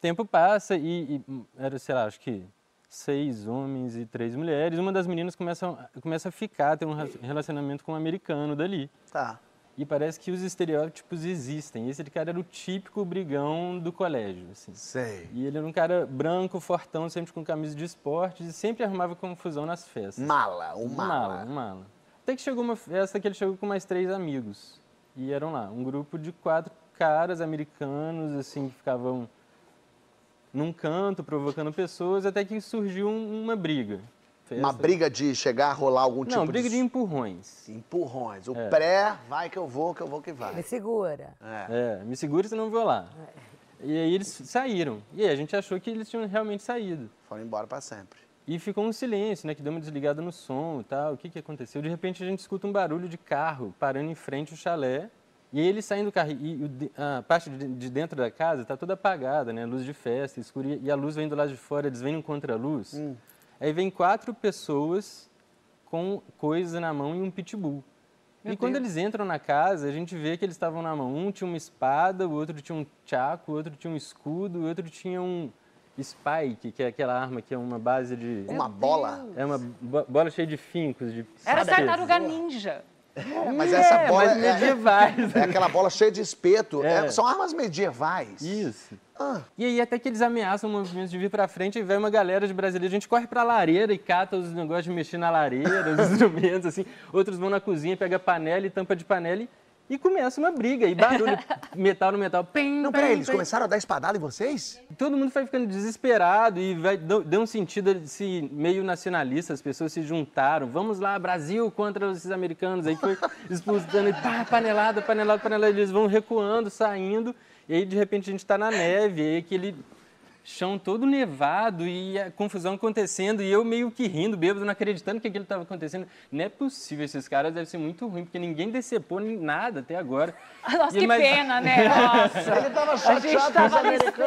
Tempo passa e, e, era, sei lá, acho que seis homens e três mulheres. Uma das meninas começa, começa a ficar, ter um relacionamento com um americano dali. Tá. E parece que os estereótipos existem. Esse cara era o típico brigão do colégio, assim. Sei. E ele era um cara branco, fortão, sempre com camisa de esportes e sempre arrumava confusão nas festas. Mala, um mala. mala, um mala. Até que chegou uma festa que ele chegou com mais três amigos. E eram lá, um grupo de quatro caras americanos, assim, que ficavam num canto, provocando pessoas, até que surgiu um- uma briga. Uma Festa- briga de chegar a rolar algum tipo Não, briga de de... empurrões. empurrões. O É. pré, vai que eu vou, que eu vou que vai. Me segura. É, me segura senão eu vou lá. E aí eles saíram. E aí a gente achou que eles tinham realmente saído. Foram embora pra sempre. E ficou um silêncio, né? Que deu uma desligada no som e tal. O que, que aconteceu? De repente a gente escuta um barulho de carro parando em frente ao chalé. E aí eles saem do carro. E de- a parte de de dentro da casa está toda apagada, né? Luz de festa, escura. E a luz vem do lado de fora, eles vêm num contra-luz. Aí vem quatro pessoas com coisa na mão e um pitbull. e quando eles entram na casa, a gente vê que eles estavam na mão. Um tinha uma espada, o outro tinha um tchaco, o outro tinha um escudo, o outro tinha um spike, que é aquela arma que é uma base de... Uma bola. É uma bo- bola cheia de fincos, de Era tartaruga ninja. É, mas essa bola mas é, medievais. é aquela bola cheia de espeto. É. É, são armas medievais. Isso. Ah. E aí até que eles ameaçam o movimento de vir pra frente e vem uma galera de brasileiros. A gente corre pra lareira e cata os negócios de mexer na lareira, os <laughs> instrumentos, assim. Outros vão na cozinha, pega panela e tampa de panela e, e começa uma briga. E barulho, <laughs> metal no metal. Pim, Não, peraí, eles pim. começaram a dar espadada em vocês? Todo mundo vai ficando desesperado e vai, deu, um sentido meio nacionalista, as pessoas se juntaram, vamos lá, Brasil contra esses americanos, aí foi <laughs> expulsando, e pá, panelada, panelada, panelada, eles vão recuando, saindo, e aí de repente a gente está na neve, e aí aquele chão todo nevado e a confusão acontecendo e eu meio que rindo, bêbado, não acreditando que aquilo estava acontecendo. Não é possível, esses caras devem ser muito ruins, porque ninguém decepou nem nada até agora. <laughs> Nossa, E que mas- pena, né? Nossa. Ele tava A gente chateado que os tava americanos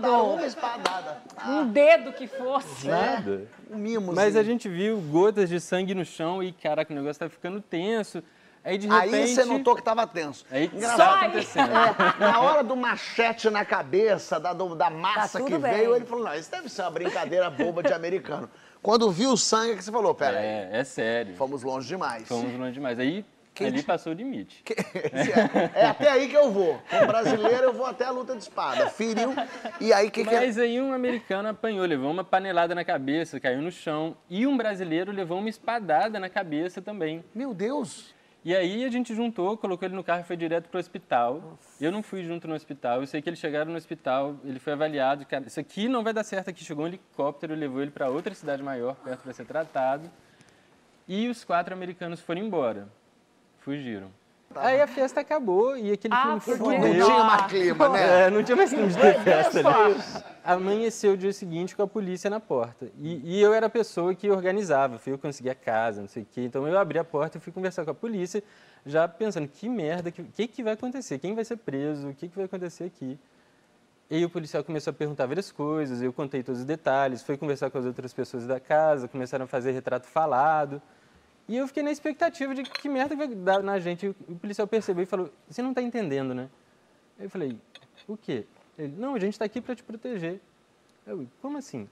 não esperando. uma espadada. Um dedo que fosse. Nada. Um mimo. Mas a gente viu gotas de sangue no chão e, caraca, o negócio tá ficando tenso. Aí, de Aí repente... você notou que tava tenso. Aí Engraçado. só. É, na hora do machete na cabeça, da, do- da massa Tá que bem. veio, ele falou, não, isso deve ser uma brincadeira boba de americano. Quando viu o sangue, que você falou, pera aí, É, é sério. fomos longe demais. Fomos longe demais. Aí, ali passou o limite. <laughs> Que- é, é até aí que eu vou. Como brasileiro, eu vou até a luta de espada. Feriu, e aí o que, que é? Mas aí um americano apanhou, levou uma panelada na cabeça, caiu no chão. E um brasileiro levou uma espadada na cabeça também. Meu Deus! E aí a gente juntou, colocou ele no carro e foi direto pro hospital. Eu não fui junto no hospital. Eu sei que eles chegaram no hospital, ele foi avaliado. Cara, isso aqui não vai dar certo aqui. Chegou um helicóptero, levou ele para outra cidade maior, perto para ser tratado. E os quatro americanos foram embora. Fugiram. Aí a festa acabou e aquele Ah, filme foi porque- Não tinha mais clima, né? É, não tinha mais tempo de ter festa ali. Amanheceu o dia seguinte com a polícia na porta. E, e eu era a pessoa que organizava, fui eu que consegui a casa, não sei o quê. Então eu abri a porta e fui conversar com a polícia, já pensando, que merda, o que, que, que vai acontecer? Quem vai ser preso? O que, que vai acontecer aqui? E aí o policial começou a perguntar várias coisas, eu contei todos os detalhes, foi conversar com as outras pessoas da casa, começaram a fazer retrato falado. E eu fiquei na expectativa de que merda vai dar na gente. O policial percebeu e falou, você não está entendendo, né? Eu falei, o quê? Ele, não, a gente está aqui para te proteger. Eu, como assim?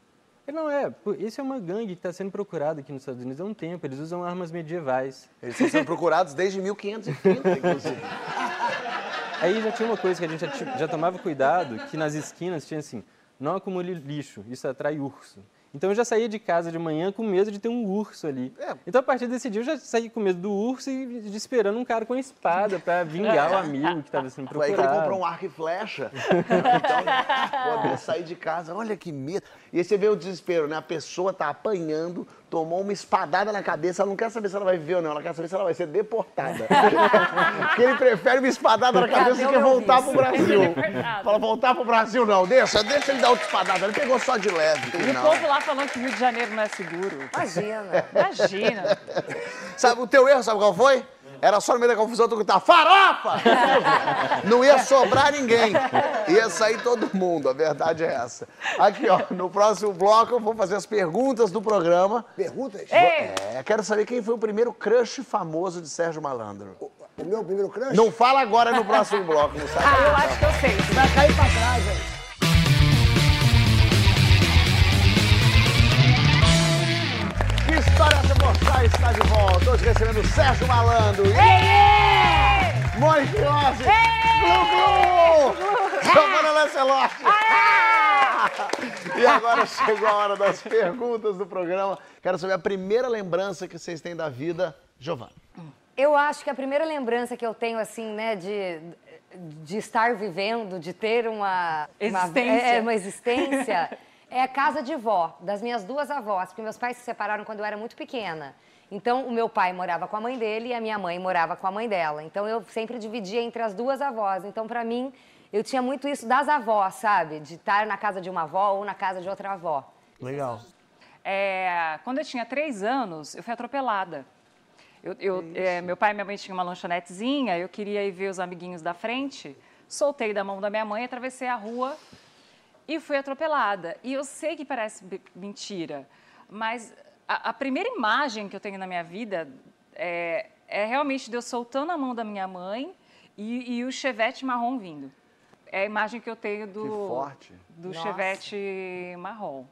Ele, não, é, esse é uma gangue que está sendo procurada aqui nos Estados Unidos há um tempo, eles usam armas medievais. Eles estão sendo procurados desde 1530, inclusive. <laughs> Aí já tinha uma coisa que a gente já, já tomava cuidado, que nas esquinas tinha assim, não acumule lixo, isso atrai urso. Então eu já saía de casa de manhã com medo de ter um urso ali. É. Então a partir desse dia eu já saí com medo do urso e de- esperando um cara com a espada para vingar o <laughs> amigo que estava sendo Foi aí procurado. que ele comprou um arco e flecha. <laughs> Então, poder sair de casa. Olha que medo. E aí você vê o desespero, né? A pessoa tá apanhando, tomou uma espadada na cabeça, ela não quer saber se ela vai viver ou não, ela quer saber se ela vai ser deportada. <laughs> Porque ele prefere uma espadada na cabeça do que o voltar pro Brasil. Deportado. Fala, voltar pro Brasil não, deixa, deixa ele dar outra espadada. Ele pegou só de leve. E o povo lá falando que Rio de Janeiro não é seguro. Imagina. Imagina. <laughs> Sabe, o teu erro, sabe qual foi? Era só no meio da confusão tu gritar, farofa! <laughs> Não ia sobrar ninguém. Ia sair todo mundo, a verdade é essa. Aqui, ó, no próximo bloco eu vou fazer as perguntas do programa. Perguntas? É, quero saber quem foi o primeiro crush famoso de Sérgio Malandro. O, o meu primeiro crush? Não fala agora no próximo bloco, não sabe? Ah, eu acho que eu sei. Vai cair pra trás aí. Você mostrar está de volta. Hoje recebendo o Sérgio Malandro. Mônica Iose. Glu Glu. Giovanna Lancelotti. E agora chegou a hora das perguntas do programa. Quero saber a primeira lembrança que vocês têm da vida, Giovanna. Eu acho que a primeira lembrança que eu tenho, assim, né, de, de estar vivendo, de ter uma... Existência. Uma, é, uma existência, <laughs> é a casa de vó, das minhas duas avós, porque meus pais se separaram quando eu era muito pequena. Então, o meu pai morava com a mãe dele e a minha mãe morava com a mãe dela. Então, eu sempre dividia entre as duas avós. Então, pra mim, eu tinha muito isso das avós, sabe? De estar na casa de uma avó ou na casa de outra avó. Legal. É, quando eu tinha três anos, eu fui atropelada. Eu, eu, é, meu pai e minha mãe tinham uma lanchonetezinha, eu queria ir ver os amiguinhos da frente, soltei da mão da minha mãe, atravessei a rua e fui atropelada. E eu sei que parece mentira, mas a, a primeira imagem que eu tenho na minha vida é, é realmente de eu soltando a mão da minha mãe e, e o chevette marrom vindo. É a imagem que eu tenho do, Que forte. do Nossa. chevette marrom.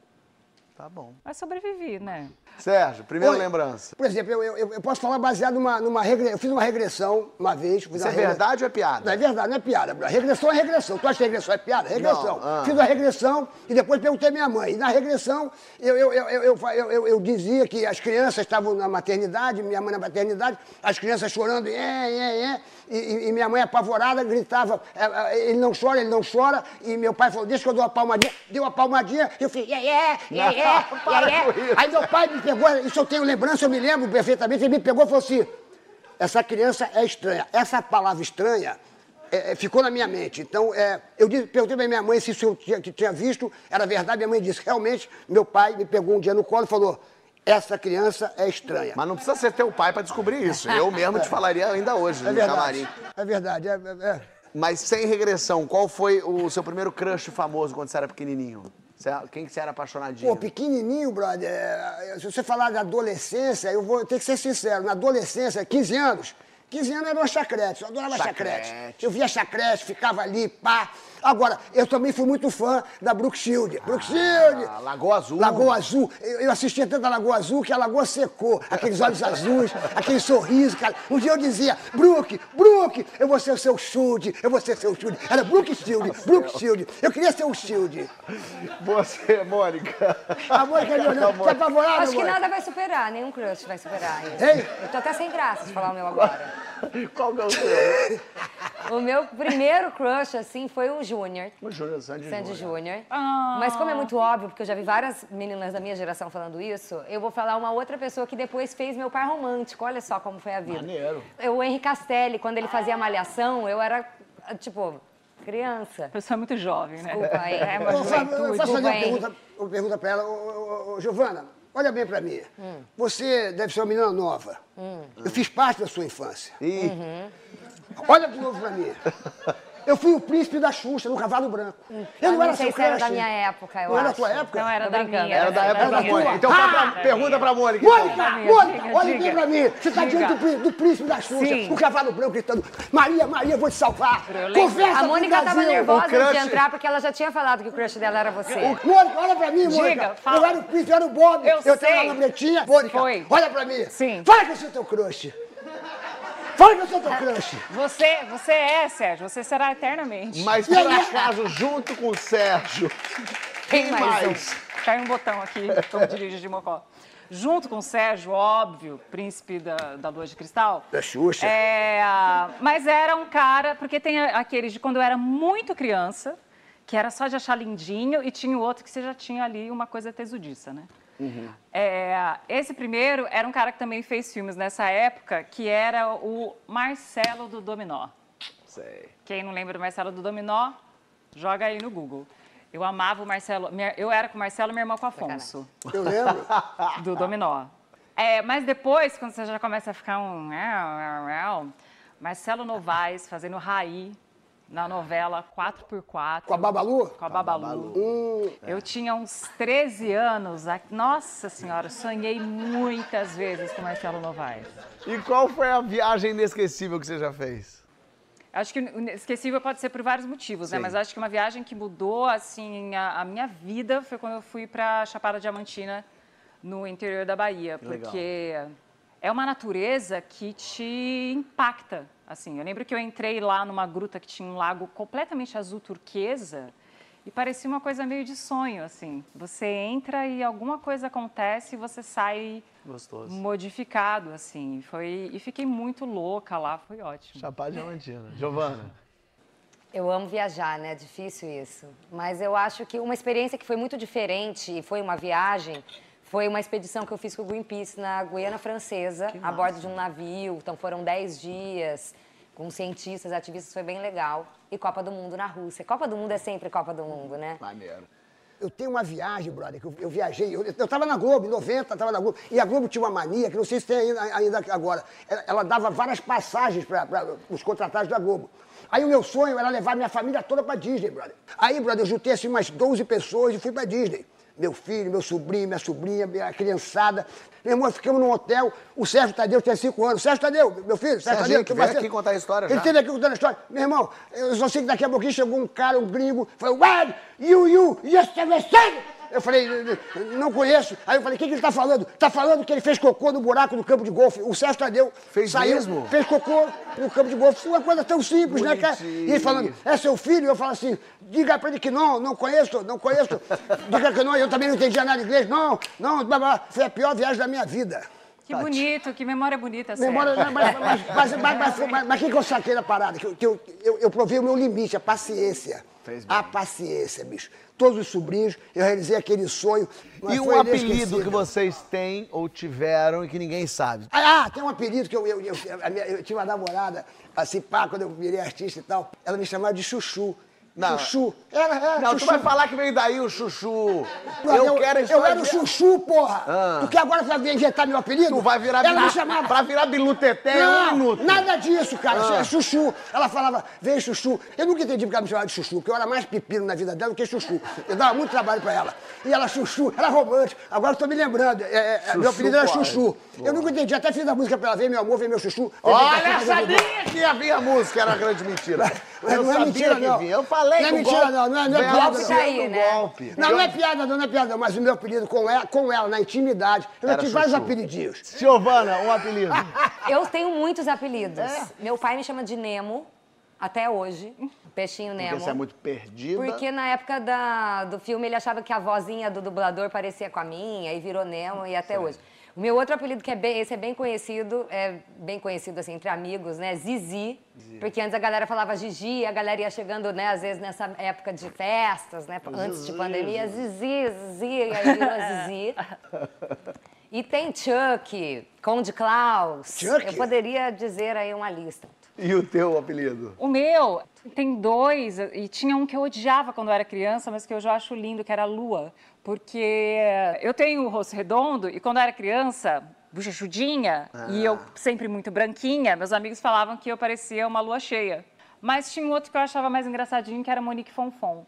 Tá bom. Mas sobrevivi, né? Sérgio, primeira Oi. lembrança. Por exemplo, eu, eu, eu posso falar baseado numa, numa regressão. Eu fiz uma regressão uma vez. Fiz Isso uma é regressão. verdade ou é Não, piada? é verdade, não é piada. Regressão é regressão. Tu acha que regressão é piada? Regressão. Não, ah. Fiz uma regressão e depois perguntei à minha mãe. E na regressão, eu, eu, eu, eu, eu, eu, eu- eu dizia que as crianças estavam na maternidade, minha mãe na maternidade, as crianças chorando, é, é, é. E, e- minha mãe apavorada gritava, "É, é, ele não chora, ele não chora. E meu pai falou, deixa que eu dou uma palmadinha. Deu uma palmadinha, eu fiz, é, é, é, é, para é, com é. isso. Aí meu pai me pegou, isso eu tenho lembrança, eu me lembro perfeitamente, ele me pegou e falou assim, essa criança é estranha. Essa palavra estranha é, é, ficou na minha mente. Então, é, eu disse, perguntei pra minha mãe se isso eu tinha, que tinha visto era verdade. Minha mãe disse, realmente, meu pai me pegou um dia no colo e falou, essa criança é estranha. Mas não precisa ser teu pai pra descobrir isso. Eu mesmo te falaria ainda hoje, é no verdade. camarim. É verdade, é, é- é. Mas sem regressão, qual foi o seu primeiro crush famoso quando você era pequenininho? Você- quem que você era apaixonadinho? Pô, pequenininho, brother, é, se você falar da adolescência, eu vou ter que ser sincero, na adolescência, 15 anos, 15 anos era uma chacrete, eu adorava chacrete. Chacrete. Eu via chacrete, ficava ali, pá. Agora, eu também fui muito fã da Brook Shield. Brook Shield! Ah, Lagoa Azul. Lagoa Azul. Eu, eu assistia tanto a Lagoa Azul que a lagoa secou. Aqueles olhos azuis, <laughs> aquele sorriso, cara. Um dia eu dizia, Brook, Brook, eu vou ser o seu Shield, eu vou ser seu Shield. Era Brook Shield, Brook Shield. Eu queria ser o Shield. Você, Mônica. A Mônica <laughs> é olhando, tá apavorada, Acho que Mônica? nada vai superar, nenhum crush vai superar isso. Ei. Eu tô até sem graça de falar o meu agora. <laughs> Qual que é o seu? <laughs> O meu primeiro crush, assim, foi o Júnior. O Júnior Sandy, Sandy Júnior. Ah. Mas como é muito óbvio, porque eu já vi várias meninas da minha geração falando isso, eu vou falar uma outra pessoa que depois fez meu par romântico. Olha só como foi a vida. Maneiro. Eu, o Henri Castelli, quando ele fazia malhação, eu era, tipo, criança. A pessoa é muito jovem, né? Desculpa aí. É uma Eu faço, eu juventude. fazer uma pergunta, uma pergunta pra ela. Ô, ô, ô, Giovana, olha bem pra mim. Você deve ser uma menina nova. Eu fiz parte da sua infância. Ih, Olha de novo pra mim. <laughs> Eu fui o príncipe da Xuxa, no cavalo branco. Eu não Ah, era sei seu se era da minha época, eu Não era acho. da tua época? Não era da minha. era da época da Era Mônica. tua. Então, Ah, pergunta pra Mônica, Mônica, então. Mônica, olha bem pra mim. Você tá diante do, prí- do príncipe da Xuxa, Sim. o cavalo branco gritando, Maria, Maria, eu vou te salvar. Eu. Confessa A Mônica tava Brasil. nervosa O crush- de entrar porque ela já tinha falado que o crush dela era você. Mônica, olha pra mim, Mônica. Diga, fala. Eu era o príncipe, eu era o Bob. Eu tava sei. na bretinha. Mônica, Foi. olha pra mim. Sim. Fala que eu sou teu crush. Fala que eu sou teu crush. Você, você é, Sérgio, você será eternamente. Mas por acaso, junto com o Sérgio, quem mais mais? Cai um botão aqui, como dirige de Mocó. Junto com o Sérgio, óbvio, príncipe da, da Lua de Cristal. Da Xuxa. É, mas era um cara, porque tem aqueles de quando eu era muito criança, que era só de achar lindinho, e tinha o outro que você já tinha ali uma coisa tesudiça, né? É, esse primeiro era um cara que também fez filmes nessa época, que era o Marcelo do Dominó. Sei. Quem não lembra do Marcelo do Dominó, joga aí no Google. Eu amava o Marcelo. minha- Eu era com o Marcelo e minha irmã com o Afonso, Eu lembro. <laughs> do Dominó. É, mas depois, quando você já começa a ficar um. Marcelo Novaes fazendo Raí na novela 4x4. Com a Babalu? Com a Babalu. Eu tinha uns 13 anos. a- Nossa Senhora, sonhei muitas vezes com o Marcelo Novaes. E qual foi a viagem inesquecível que você já fez? Acho que inesquecível pode ser por vários motivos, né? Sim. Mas acho que uma viagem que mudou assim a, a minha vida foi quando eu fui para Chapada Diamantina, no interior da Bahia, Legal. porque é uma natureza que te impacta. Assim, eu lembro que eu entrei lá numa gruta que tinha um lago completamente azul turquesa e parecia uma coisa meio de sonho, assim. Você entra e alguma coisa acontece e você sai Gostoso. modificado, assim. Foi e fiquei muito louca lá, foi ótimo. Chapada Diamantina. Giovana. Eu amo viajar, né? É difícil isso. Mas eu acho que uma experiência que foi muito diferente e foi uma viagem foi uma expedição que eu fiz com o Greenpeace na Guiana Francesa, a bordo de um navio. Então foram 10 dias com cientistas, ativistas, foi bem legal. E Copa do Mundo na Rússia. Copa do Mundo é sempre Copa do Mundo, né? Maneiro. Eu tenho uma viagem, brother, que eu, eu viajei. Eu, eu tava na Globo, em 90, tava na Globo. E a Globo tinha uma mania, que não sei se tem ainda, ainda agora. Ela, ela dava várias passagens para os contratados da Globo. Aí o meu sonho era levar minha família toda para Disney, brother. Aí, brother, eu juntei assim umas 12 pessoas e fui para Disney. Meu filho, meu sobrinho, minha sobrinha, minha criançada. Meu irmão, ficamos num hotel. O Sérgio Tadeu tinha cinco anos. Sérgio Tadeu, meu filho, Sérgio Tadeu. que veio passei- aqui contar a história Ele já. teve aqui contando a história. Meu irmão, eu só sei que daqui a pouquinho chegou um cara, um gringo, falou, Where you, you, yes, Eu falei, não conheço. Aí eu falei, o que, que ele tá falando? Tá falando que ele fez cocô no buraco do campo de golfe. O Sérgio Tadeu Fez saiu, mesmo? fez cocô no campo de golfe. Uma coisa tão simples, né, cara? Bonitinho. E ele falando, é seu filho? Eu falo assim, diga pra ele que não, não conheço, não conheço. <laughs> Diga que não, eu também não entendia nada de inglês. Não, não, blá, blá. foi a pior viagem da minha vida. Que bonito, que memória bonita, Memória, Sérgio. mas, mas, mas, mas, mas, mas, mas, mas que, que eu saquei da parada? Que, eu- que eu, eu, eu provei o meu limite, a paciência. Fez bem. A paciência, bicho. Todos os sobrinhos, eu realizei aquele sonho. E um apelido que vocês têm ou tiveram e que ninguém sabe? Ah, tem um apelido que eu, eu, eu, minha- eu tinha uma namorada, assim, pá, quando eu virei artista e tal, ela me chamava de Chuchu. Não. Chuchu. Era, era, Não, tu chuchu. vai falar que veio daí o chuchu. Não, Eu, quero eu era o Chuchu, porra. Ah. Porque agora você vai inventar meu apelido? Tu vai virar Ela me chamava... Pra virar biluteté é um Não, minuto. nada disso, cara. Isso Ah. é chuchu. Ela falava, vem chuchu. Eu nunca entendi porque ela me chamava de chuchu, porque eu era mais pepino na vida dela do que chuchu. Eu dava muito trabalho pra ela. E ela chuchu, era romântico. Agora eu tô me lembrando. É, é, Chuchu, meu apelido era chuchu. Eu nunca entendi. Até fiz a música pra ela, vem meu amor, vem meu chuchu. Olha, eu sabia que ia vir a música, era grande mentira. <laughs> Mas eu não é mentira, que não. vinha. Eu falei Não é mentira, golpe não. Não é- não é piada, não. Aí, o né? golpe. Não, não é piada, não, não é piada, não. Mas o meu apelido com ela, com ela na intimidade, eu Era tive vários apelidinhos. Giovana, um apelido. <laughs> Eu tenho muitos apelidos. É? Meu pai me chama de Nemo, até hoje. Peixinho Nemo. Porque você é muito perdida. Porque na época da- do filme ele achava que a vozinha do dublador parecia com a minha e virou Nemo e até hoje. O meu outro apelido, que é bem, esse é bem conhecido, é bem conhecido assim entre amigos, né? Zizi. Porque antes a galera falava Gigi, a galera ia chegando, né, às vezes nessa época de festas, né? Antes de pandemia, Zizi, Zizi, e aí virou Zizi. <laughs> E tem Chuck, Conde Klaus. Chuck? Eu poderia dizer aí uma lista. E o teu apelido? O meu tem dois, e tinha um que eu odiava quando eu era criança, mas que eu já acho lindo, que era a Lua. Porque eu tenho o rosto redondo e quando eu era criança, bochechudinha, e eu sempre muito branquinha, meus amigos falavam que eu parecia uma lua cheia. Mas tinha um outro que eu achava mais engraçadinho, que era Monique Fonfon.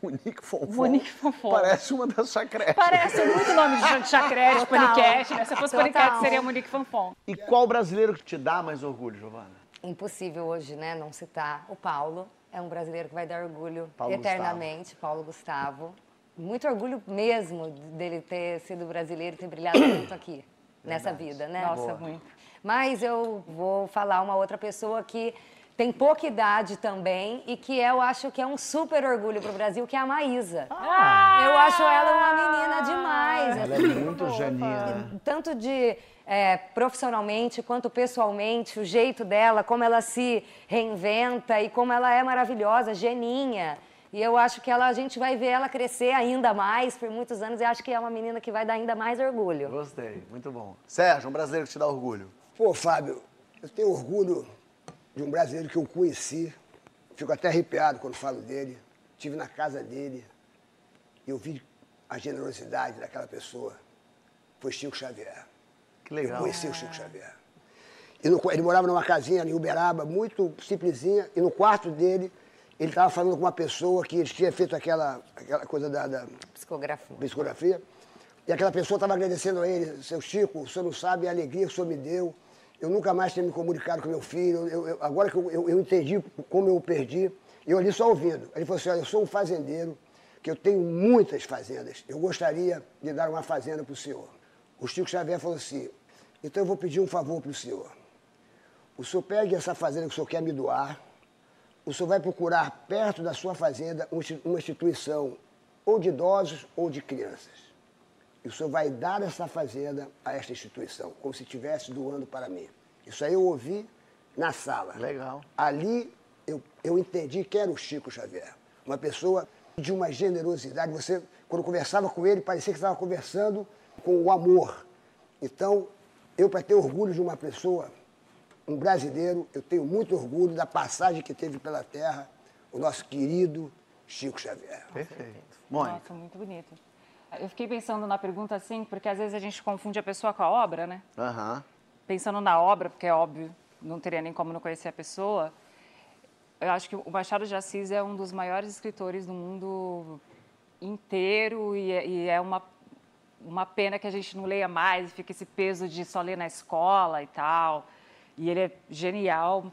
Monique Fonfon. Monique Fonfon. Parece uma das chacretes. Parece muito nome de chacrete, paniquete, né? Se eu fosse Total. paniquete, seria Monique Fonfon. E qual brasileiro que te dá mais orgulho, Giovana? Impossível hoje, né, não citar o Paulo. É um brasileiro que vai dar orgulho Paulo eternamente, Paulo Gustavo. Muito orgulho mesmo dele ter sido brasileiro e ter brilhado tanto aqui, <coughs> nessa vida, né? Nossa, muito. Mas eu vou falar uma outra pessoa que tem pouca idade também e que eu acho que é um super orgulho pro Brasil, que é a Maísa. Eu acho ela uma menina demais. Ela é assim muito janina. tanto de é, profissionalmente quanto pessoalmente, o jeito dela, como ela se reinventa e como ela é maravilhosa, geninha. E eu acho que ela, a gente vai ver ela crescer ainda mais por muitos anos e acho que é uma menina que vai dar ainda mais orgulho. Gostei, muito bom. Sérgio, um brasileiro que te dá orgulho. Pô, Fábio, eu tenho orgulho de um brasileiro que eu conheci. Fico até arrepiado quando falo dele. Estive na casa dele e eu vi a generosidade daquela pessoa. Foi Chico Xavier. Que Eu legal. conheci o Chico Xavier. E no- ele morava numa casinha em Uberaba, muito simplesinha, e no quarto dele, ele estava falando com uma pessoa que ele tinha feito aquela, aquela coisa da, da Psicografia. psicografia, e aquela pessoa estava agradecendo a ele, seu Chico, o senhor não sabe a alegria que o senhor me deu, eu nunca mais tenho me comunicado com meu filho, eu- eu- agora que eu, eu- eu entendi como eu o perdi, eu ali só ouvindo. Ele falou assim, olha, eu sou um fazendeiro, que eu tenho muitas fazendas, eu gostaria de dar uma fazenda para o senhor. O Chico Xavier falou assim, então eu vou pedir um favor para o senhor. O senhor pegue essa fazenda que o senhor quer me doar, o senhor vai procurar perto da sua fazenda um uma instituição ou de idosos ou de crianças. E o senhor vai dar essa fazenda a esta instituição, como se estivesse doando para mim. Isso aí eu ouvi na sala. Legal. Ali eu, eu entendi que era o Chico Xavier. Uma pessoa de uma generosidade. Você, quando conversava com ele, parecia que estava conversando com o amor. Então, eu, para ter orgulho de uma pessoa, um brasileiro, eu tenho muito orgulho da passagem que teve pela terra o nosso querido Chico Xavier. Perfeito. Mônica. Nossa, muito bonito. Eu fiquei pensando na pergunta assim, porque às vezes a gente confunde a pessoa com a obra, né? Aham. Pensando na obra, porque é óbvio, não teria nem como não conhecer a pessoa. Eu acho que o Machado de Assis é um dos maiores escritores do mundo inteiro e é, e é uma, uma pena que a gente não leia mais, fica esse peso de só ler na escola e tal. E ele é genial.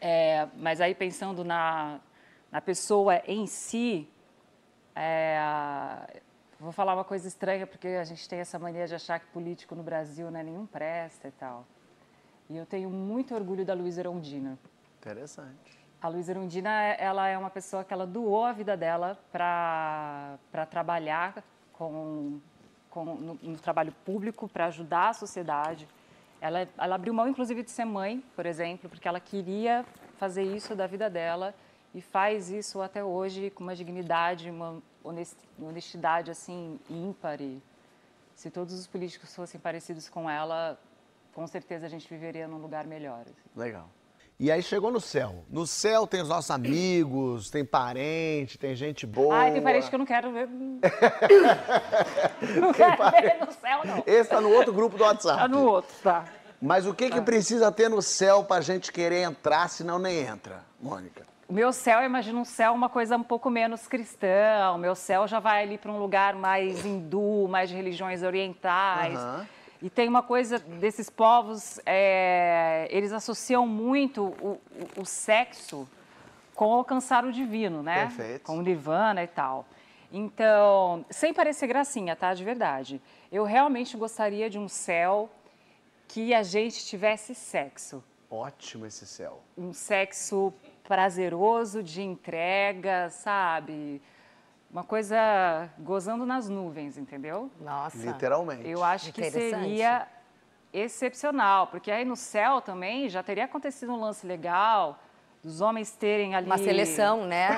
É, mas aí pensando na, na pessoa em si, é, vou falar uma coisa estranha, porque a gente tem essa mania de achar que político no Brasil não é nenhum presta e tal. E eu tenho muito orgulho da Luísa Erondina. Interessante. A Luísa Erundina, ela é uma pessoa que ela doou a vida dela para trabalhar com com- no, no trabalho público para ajudar a sociedade. Ela, ela abriu mão, inclusive, de ser mãe, por exemplo, porque ela queria fazer isso da vida dela e faz isso até hoje com uma dignidade, uma honest- honestidade assim ímpar. E se todos os políticos fossem parecidos com ela, com certeza a gente viveria num lugar melhor. assim. Legal. E aí chegou no céu. No céu tem os nossos amigos, tem parente, tem gente boa. Ai, tem parente que eu não quero ver. <laughs> não quero ver no céu, não. Esse tá no outro grupo do WhatsApp. Tá no outro, tá. Mas o que, que precisa ter no céu pra gente querer entrar, senão nem entra, Mônica? O meu céu, eu imagino um céu uma coisa um pouco menos cristã. O meu céu já vai ali para um lugar mais hindu, mais de religiões orientais. Aham. E tem uma coisa desses povos, é, eles associam muito o, o- o sexo com alcançar o divino, né? Perfeito. Com o nirvana e tal. Então, sem parecer gracinha, tá? De verdade. Eu realmente gostaria de um céu que a gente tivesse sexo Ótimo esse céu. um sexo prazeroso, de entrega, sabe? Uma coisa gozando nas nuvens, entendeu? Nossa. Literalmente. Eu acho que seria excepcional, porque aí no céu também já teria acontecido um lance legal dos homens terem ali Uma seleção, né?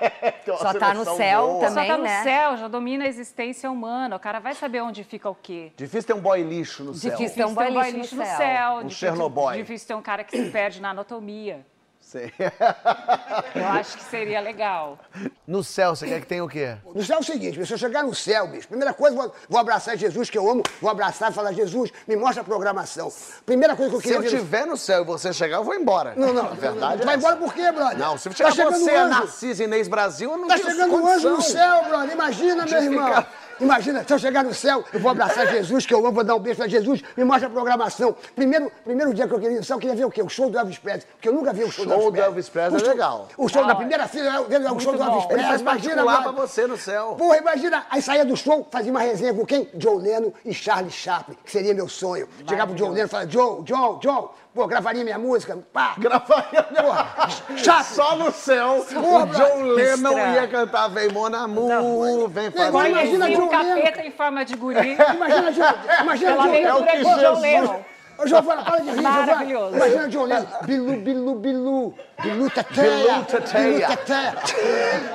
<laughs> Só tá no céu boa. também. Só tá no né? céu, já domina a existência humana. O cara vai saber onde fica o quê. Difícil ter um boy lixo no céu. Difícil. Tem um Difícil ter boy boy lixo lixo no no céu. céu. Um difícil- Chernobyl. Difícil ter um cara que se perde na anatomia. Sim. <laughs> Eu acho que seria legal. No céu, você quer que tenha o quê? No céu é o seguinte, se eu chegar no céu, bicho, primeira coisa, vou, vou abraçar Jesus, que eu amo, vou abraçar e falar, Jesus, me mostra a programação. Primeira coisa que eu Se queria eu ver no- tiver no céu e você chegar, eu vou embora. Não, não, A verdade vai é embora por quê, brother? Não, se Tá chegar chegando você, um anjo. Narciso Inês Brasil, eu não Tá tenho chegando um anjo no céu, brother. Imagina, De meu irmão. ficar- Imagina, se eu chegar no céu, eu vou abraçar Jesus, que eu amo, vou dar um beijo pra Jesus, me mostra a programação. Primeiro, primeiro dia que eu queria no céu, eu queria ver o quê? O show do Elvis Presley. Porque eu nunca vi o show, Show do do Elvis Presley O é show- legal. O show Da da primeira fila, ver o show do Elvis bom. Ele Presley. faz Imagina, particular pra você no céu. Porra, imagina, aí saía do show, fazia uma resenha com quem? John Lennon e Charlie Chaplin, que seria meu sonho. Chegava pro John Lennon e falava, John, John, John, pô, gravaria minha música, pá. Gravaria Porra, chato. Só no céu, Porra, o John Lennon estranho. ia cantar Vem Mon Amour, vem Agora fazer... imagina Conheci um John Lennon. capeta em forma de guri. Imagina, John, imagina Pela John Lennon. leitura que de John Jesus- Lennon. Ô, Giovana, para de rir, Giovana. Maravilhoso. Imagina John Lennon. Bilu, bilu, bilu. Bilu, teteia. Bilu, teteia.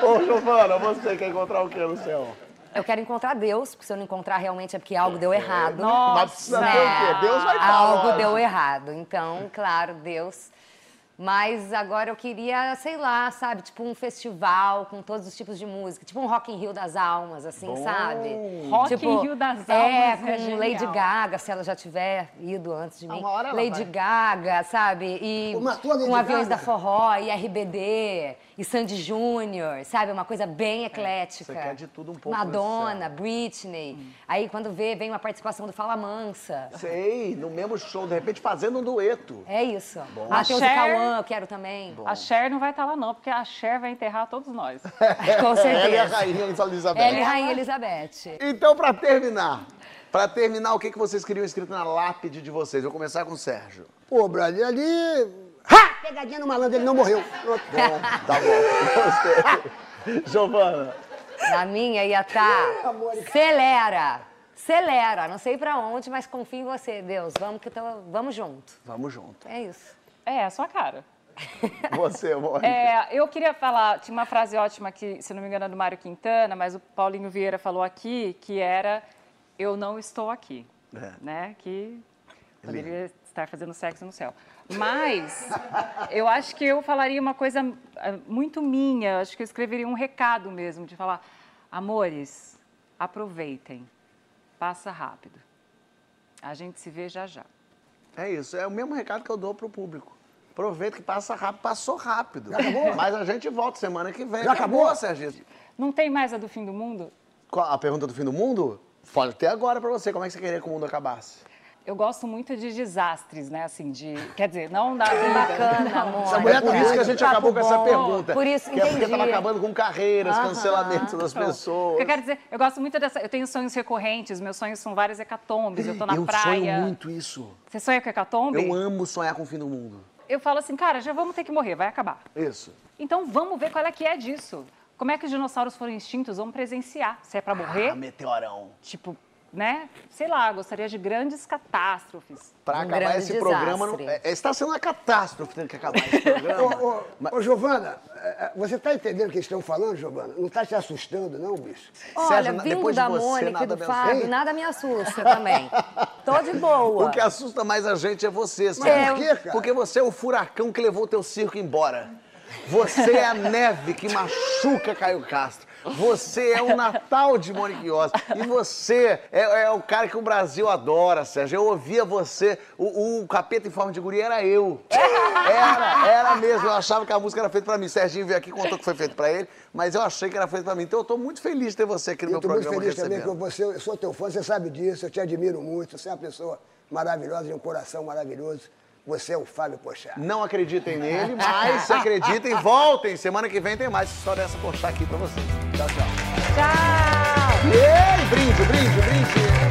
Ô, Giovana, você quer encontrar o que no céu? Eu quero encontrar Deus, porque se eu não encontrar realmente é porque algo deu errado. Mas precisa né? Deus vai estar, Algo deu errado. Então, claro, Deus. Mas agora eu queria, sei lá, sabe, tipo um festival com todos os tipos de música, tipo um Rock in Rio das almas, assim, sabe? Rock tipo, in Rio das É, Almas com é. Lady Gaga, se ela já tiver ido antes de mim. uma hora ela Lady vai. Gaga, sabe? E Uma Lady com aviões Gaga. da forró, e RBD, e Sandy Júnior, sabe? Uma coisa bem eclética. você quer de tudo um pouco Madonna, Britney. Aí quando vê, vem uma participação do Fala Mansa. Sei, no mesmo show, de repente fazendo um dueto. É isso. A Matheus e Cher- Cauã, eu quero também. A Cher não vai estar lá, não, porque a Cher vai enterrar todos nós. <laughs> Com <laughs> Ela e a certeza. rainha Elizabeth. Ela e Rainha Elizabeth. Então, pra terminar, pra terminar, o que, que vocês queriam escrito na lápide de vocês? Vou começar com o Sérgio. Pô, brother, ali... Ha! Pegadinha no malandro, ele não morreu. Pronto. <laughs> Bom, tá bom. Gostei. <laughs> Giovana. Na minha ia estar. Acelera! Acelera! Não sei pra onde, mas confio em você, Deus. Vamos que tô, vamos junto. Vamos junto. É isso. É, a sua cara. <laughs> Você, Mônica. É, eu queria falar, tinha uma frase ótima que, se não me engano, é do Mário Quintana, mas o Paulinho Vieira falou aqui, que era eu não estou aqui, É. né? Que poderia estar fazendo sexo no céu. Mas eu acho que eu falaria uma coisa eh, muito minha, acho que eu escreveria um recado mesmo, de falar, amores, aproveitem, passa rápido. A gente se vê já já. É isso, é o mesmo recado que eu dou pro público. Aproveita que passa rápido, passou rápido. Mas a gente volta semana que vem. Já acabou? Sérgio? Não tem mais a do fim do mundo? Qual- A pergunta do fim do mundo? Pode ter agora pra você. Como é que você queria que o mundo acabasse? Eu gosto muito de desastres, né? Assim, de. Quer dizer, não da vida. Bacana, amor. Essa mulher É por tá isso que a gente Papo acabou com essa pergunta. Por isso, que é porque entendi. tava acabando com carreiras, Aham. cancelamentos das Então, pessoas. Eu quero dizer, eu gosto muito dessa. Eu tenho sonhos recorrentes, meus sonhos são várias hecatombes. Eu tô na eu praia. sonho muito isso. Você sonha com hecatombe? Eu amo sonhar com o fim do mundo. Eu falo assim, cara, já vamos ter que morrer, vai acabar. Isso. Então vamos ver qual é que é disso. Como é que os dinossauros foram extintos? Vamos presenciar. Se é pra morrer, Ah, meteorão. tipo, né? Sei lá, gostaria de grandes catástrofes. Pra Um acabar esse programa. Não, desastre. é, está sendo uma catástrofe ter que acabar esse programa. <laughs> Ô, ô, ô, Giovana, é, é, você tá entendendo o que eles estão falando, Giovana? Não tá te assustando, não, bicho? Olha, Sérgio, vindo depois de da você, Mônica e nada do me Fábio, assusta. nada me assusta <laughs> também. Tô de boa. O que assusta mais a gente é você, Sérgio. É, Por quê, cara? Porque você é o furacão que levou o teu circo embora. Você é a neve que machuca Caio Castro. Você é o Natal de Monique Iose. E você é, é o cara que o Brasil adora, Sérgio. Eu ouvia você. O, o capeta em forma de guria era eu. Era, era mesmo. Eu achava que a música era feita pra mim. Serginho veio aqui e contou que foi feito pra ele, mas eu achei que era feito pra mim. Então eu tô muito feliz de ter você aqui no Eu meu tô muito programa feliz também que recebendo. você, eu sou teu fã, você sabe disso, eu te admiro muito, você é uma pessoa maravilhosa, de um coração maravilhoso. Você é o Fábio Pochá. Não acreditem nele, mas se <laughs> acreditem, voltem. Semana que vem tem mais história dessa postar aqui pra vocês. Tchau, tchau. Tchau! Ei, brinde, brinde, brinde.